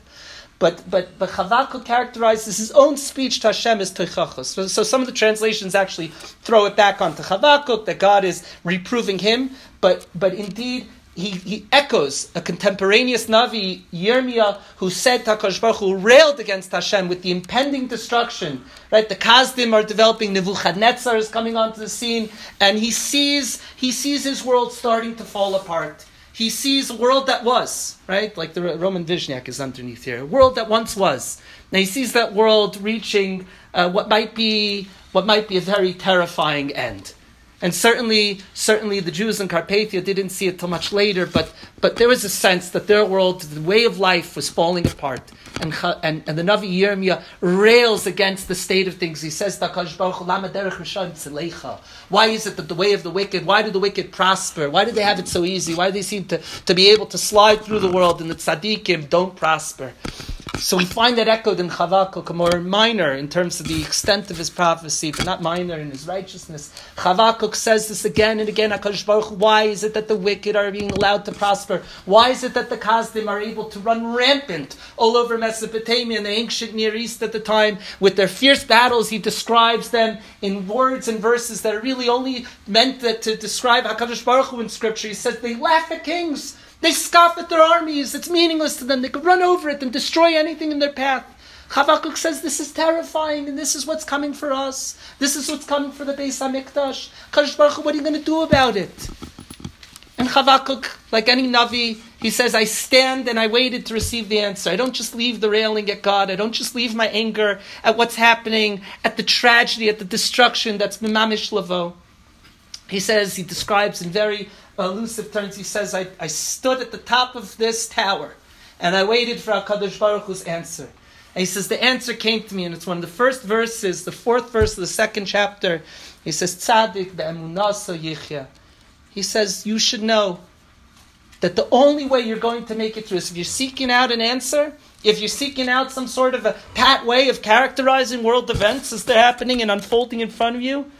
S1: But but but Chavakuk characterizes his own speech to Hashem as Teichachos. So, so, some of the translations actually throw it back onto Chavakuk that God is reproving him. But but indeed he, he echoes a contemporaneous Navi, Yirmiyah, who said Takash Baruch who railed against Hashem with the impending destruction. Right, the Kazdim are developing. Nebuchadnezzar is coming onto the scene, and he sees he sees his world starting to fall apart. He sees a world that was, right? Like the Roman Vishniac is underneath here. A world that once was. Now he sees that world reaching uh, what might be what might be a very terrifying end. And certainly, certainly the Jews in Carpathia didn't see it till much later, but, but there was a sense that their world, the way of life was falling apart. And, and, and the Navi Yirmiyah rails against the state of things. He says, Why is it that the way of the wicked, why do the wicked prosper? Why do they have it so easy? Why do they seem to, to be able to slide through the world and the tzaddikim don't prosper? So we find that echoed in Chavakuk, more minor in terms of the extent of his prophecy, but not minor in his righteousness. Chavakuk says this again and again. Hakadosh Baruch, why is it that the wicked are being allowed to prosper? Why is it that the Kazdim are able to run rampant all over Mesopotamia and the ancient Near East at the time with their fierce battles? He describes them in words and verses that are really only meant to describe Hakadosh Baruch Hu in Scripture. He says they laugh at kings. They scoff at their armies. It's meaningless to them. They could run over it and destroy anything in their path. Chavakuk says this is terrifying and this is what's coming for us. This is what's coming for the Beis HaMikdash. Kadosh Baruch what are you going to do about it? And Chavakuk, like any Navi, he says, I stand and I waited to receive the answer. I don't just leave the railing at God. I don't just leave my anger at what's happening, at the tragedy, at the destruction that's Mimamish Lavo. He says, he describes in very elusive turns. he says, I, I stood at the top of this tower and I waited for HaKadosh Baruch Hu's answer. And he says, the answer came to me, and it's one of the first verses, the fourth verse of the second chapter. He says, Tzadik be'emunasa yichya. He says, you should know that the only way you're going to make it through is if you're seeking out an answer, if you're seeking out some sort of a pat way of characterizing world events as they're happening and unfolding in front of you,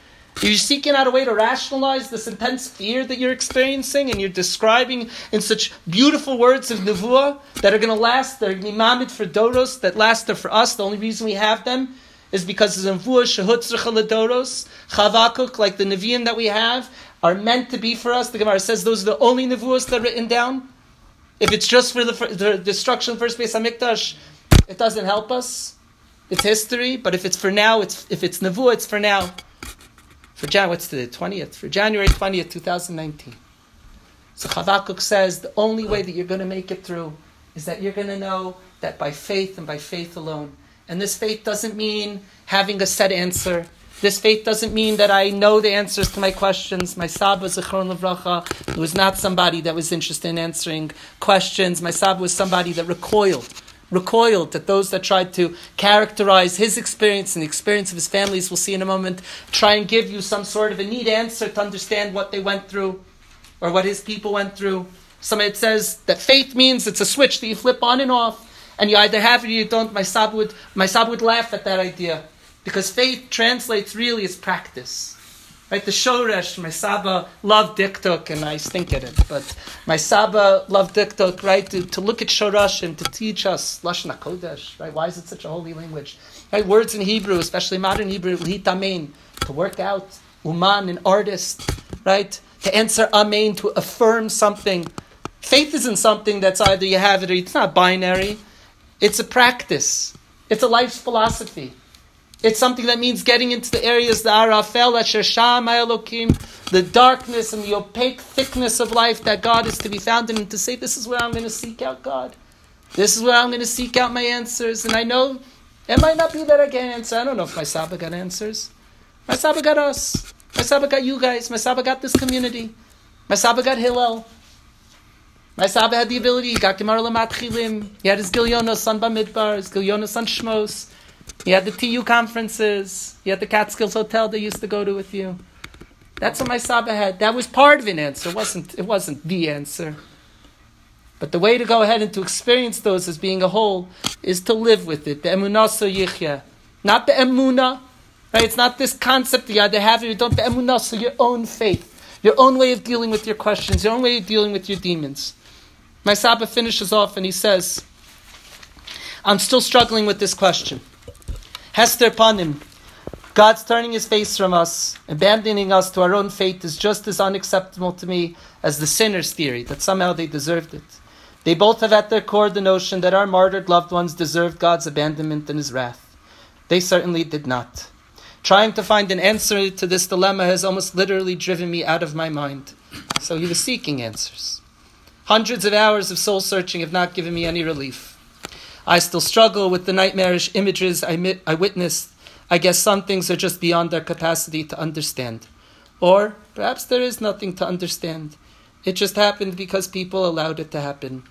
S1: you're seeking out a way to rationalize this intense fear that you're experiencing, and you're describing in such beautiful words of nevuah that are going to last. They're imamid for doros that last for us. The only reason we have them is because of nevuah shehutzrecha doros chavakuk, like the neviim that we have, are meant to be for us. The Gemara says those are the only nevuahs that are written down. If it's just for the, the destruction of the first Beis Hamikdash, it doesn't help us. It's history, but if it's for now, it's if it's nevuah, it's for now for Jan, what's the 20th? For January 20th, 2019. So Chavakuk says the only way that you're going to make it through is that you're going to know that by faith and by faith alone. And this faith doesn't mean having a set answer. This faith doesn't mean that I know the answers to my questions. My Saba Zechron Levracha was not somebody that was interested in answering questions. My Saba was somebody that recoiled recoiled at those that tried to characterize his experience and the experience of his families, we'll see in a moment, try and give you some sort of a neat answer to understand what they went through or what his people went through. Some it says that faith means it's a switch that you flip on and off, and you either have it or you don't. My sab would, my sab would laugh at that idea because faith translates really as practice. Right, the Shoresh, my Saba loved Diktuk, and I stink at it, but my Saba loved Diktuk, right, to, to look at Shorashim, to teach us Lashon HaKodesh, right, why is it such a holy language? Right, words in Hebrew, especially modern Hebrew, Lihitamein, to work out, Uman, an artist, right, to answer Amen, to affirm something. Faith isn't something that's either you have it or it's not binary. It's a practice. It's a life's philosophy. It's something that means getting into the areas, that the arafel, elokim, the darkness and the opaque thickness of life that God is to be found in, and to say, this is where I'm going to seek out God. This is where I'm going to seek out my answers. And I know it might not be that I get answers. I don't know if my Saba got answers. My Saba got us. My Saba got you guys. My Saba got this community. My Saba got Hillel. My Saba had the ability. He got Gemara Lamat Chilim. He had his Gilyonos on Bamidbar, his Gilyonos on Shmos. He had the TU conferences. You had the Catskills Hotel they used to go to with you. That's what my Saba had. That was part of an answer. It wasn't, it wasn't the answer. But the way to go ahead and to experience those as being a whole is to live with it. The emunah so yichya. Not the emuna. Right? It's not this concept that you either have or don't. The emunah so your own faith. Your own way of dealing with your questions. Your own way of dealing with your demons. My Saba finishes off and he says, I'm still struggling with this question. Hester Panim. God's turning his face from us, abandoning us to our own fate is just as unacceptable to me as the sinner's theory that somehow they deserved it. They both have at their core the notion that our martyred loved ones deserved God's abandonment and his wrath. They certainly did not. Trying to find an answer to this dilemma has almost literally driven me out of my mind. So he was seeking answers. Hundreds of hours of soul searching have not given me any relief. I still struggle with the nightmarish images I, I witnessed. I guess some things are just beyond our capacity to understand. Or perhaps there is nothing to understand. It just happened because people allowed it to happen.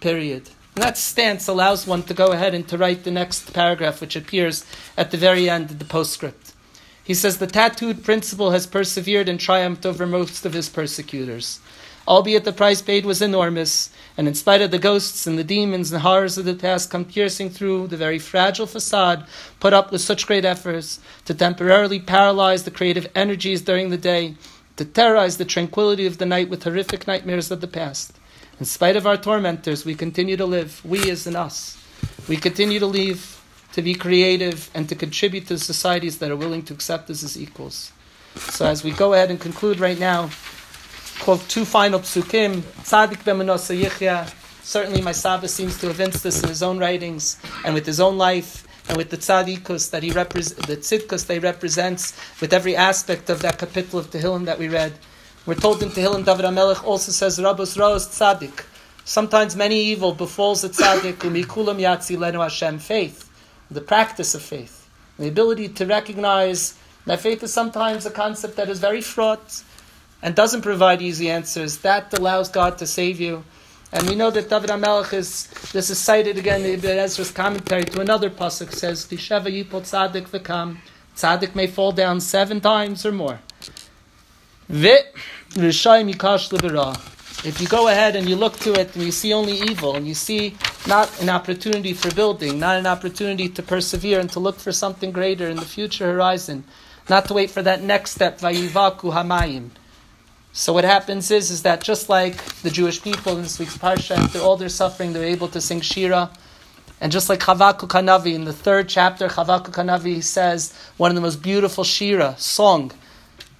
S1: Period. And that stance allows one to go ahead and to write the next paragraph, which appears at the very end of the postscript. He says the tattooed principle has persevered and triumphed over most of his persecutors. Albeit the price paid was enormous, and in spite of the ghosts and the demons and horrors of the past come piercing through the very fragile facade put up with such great efforts to temporarily paralyze the creative energies during the day, to terrorize the tranquility of the night with horrific nightmares of the past. In spite of our tormentors, we continue to live, we as in us. We continue to live, to be creative, and to contribute to societies that are willing to accept us as equals. So as we go ahead and conclude right now, quote two final psukim. Tzadik b'menosa yichya. Certainly, my Saba seems to evince this in his own writings and with his own life and with the tzaddikus that he represents, the tzidkus he represents, with every aspect of that capital of Tehillim that we read. We're told in Tehillim, David HaMelech also says, Rabos Raos tzaddik. Sometimes many evil befalls a tzaddik, umikulam yatzi lenu Hashem, faith, the practice of faith, the ability to recognize that faith is sometimes a concept that is very fraught, and doesn't provide easy answers, that allows God to save you. And we know that David HaMelech is, this is cited again in Ezra's commentary to another pasuk says, Tisheva yipol tzadik v'kam, tzadik may fall down seven times or more. If you go ahead and you look to it and you see only evil and you see not an opportunity for building, not an opportunity to persevere and to look for something greater in the future horizon, not to wait for that next step, vayivaku hamayim, so what happens is, is that just like the Jewish people in this week's parsha, after all their suffering, they're able to sing Shira. And just like Chavakuk Hanavi in the third chapter, Chavakuk Hanavi says one of the most beautiful Shira song.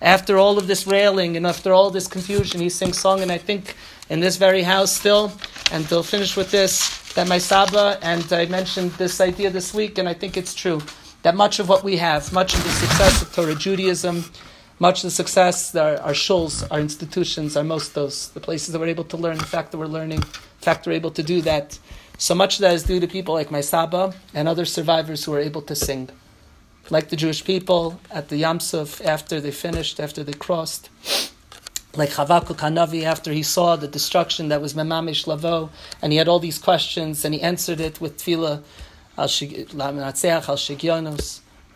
S1: After all of this railing and after all this confusion, he sings song. And I think in this very house still, and they'll finish with this, that my Saba, and I mentioned this idea this week, and I think it's true, that much of what we have, much of the success of Torah Judaism, much of the success, our, our shuls, our institutions, our mostos, the places that we're able to learn, the fact that we're learning, the fact we're able to do that. So much of that is due to people like my Saba and other survivors who are able to sing. Like the Jewish people at the Yamsuf after they finished, after they crossed. Like Chavakuk Hanavi after he saw the destruction that was Memamish Lavo, and he had all these questions, and he answered it with tefillah,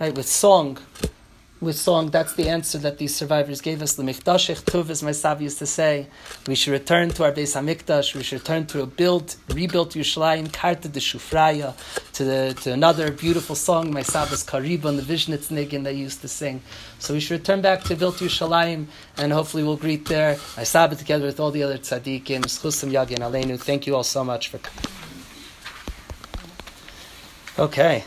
S1: right, with song with song, that's the answer that these survivors gave us. L'michtashech tuv, as my Sav used to say, we should return to our Beis Hamikdash, we should return to a build, rebuilt Yerushalayim, Karta de Shufraya, to, the, to another beautiful song, my Sabba's Kariba, and the Vishnitz Nigin they used to sing. So we should return back to built Yerushalayim, and hopefully we'll greet there my Sabbath together with all the other tzaddikim, Schusim Yagin Aleinu. Thank you all so much for coming. Okay.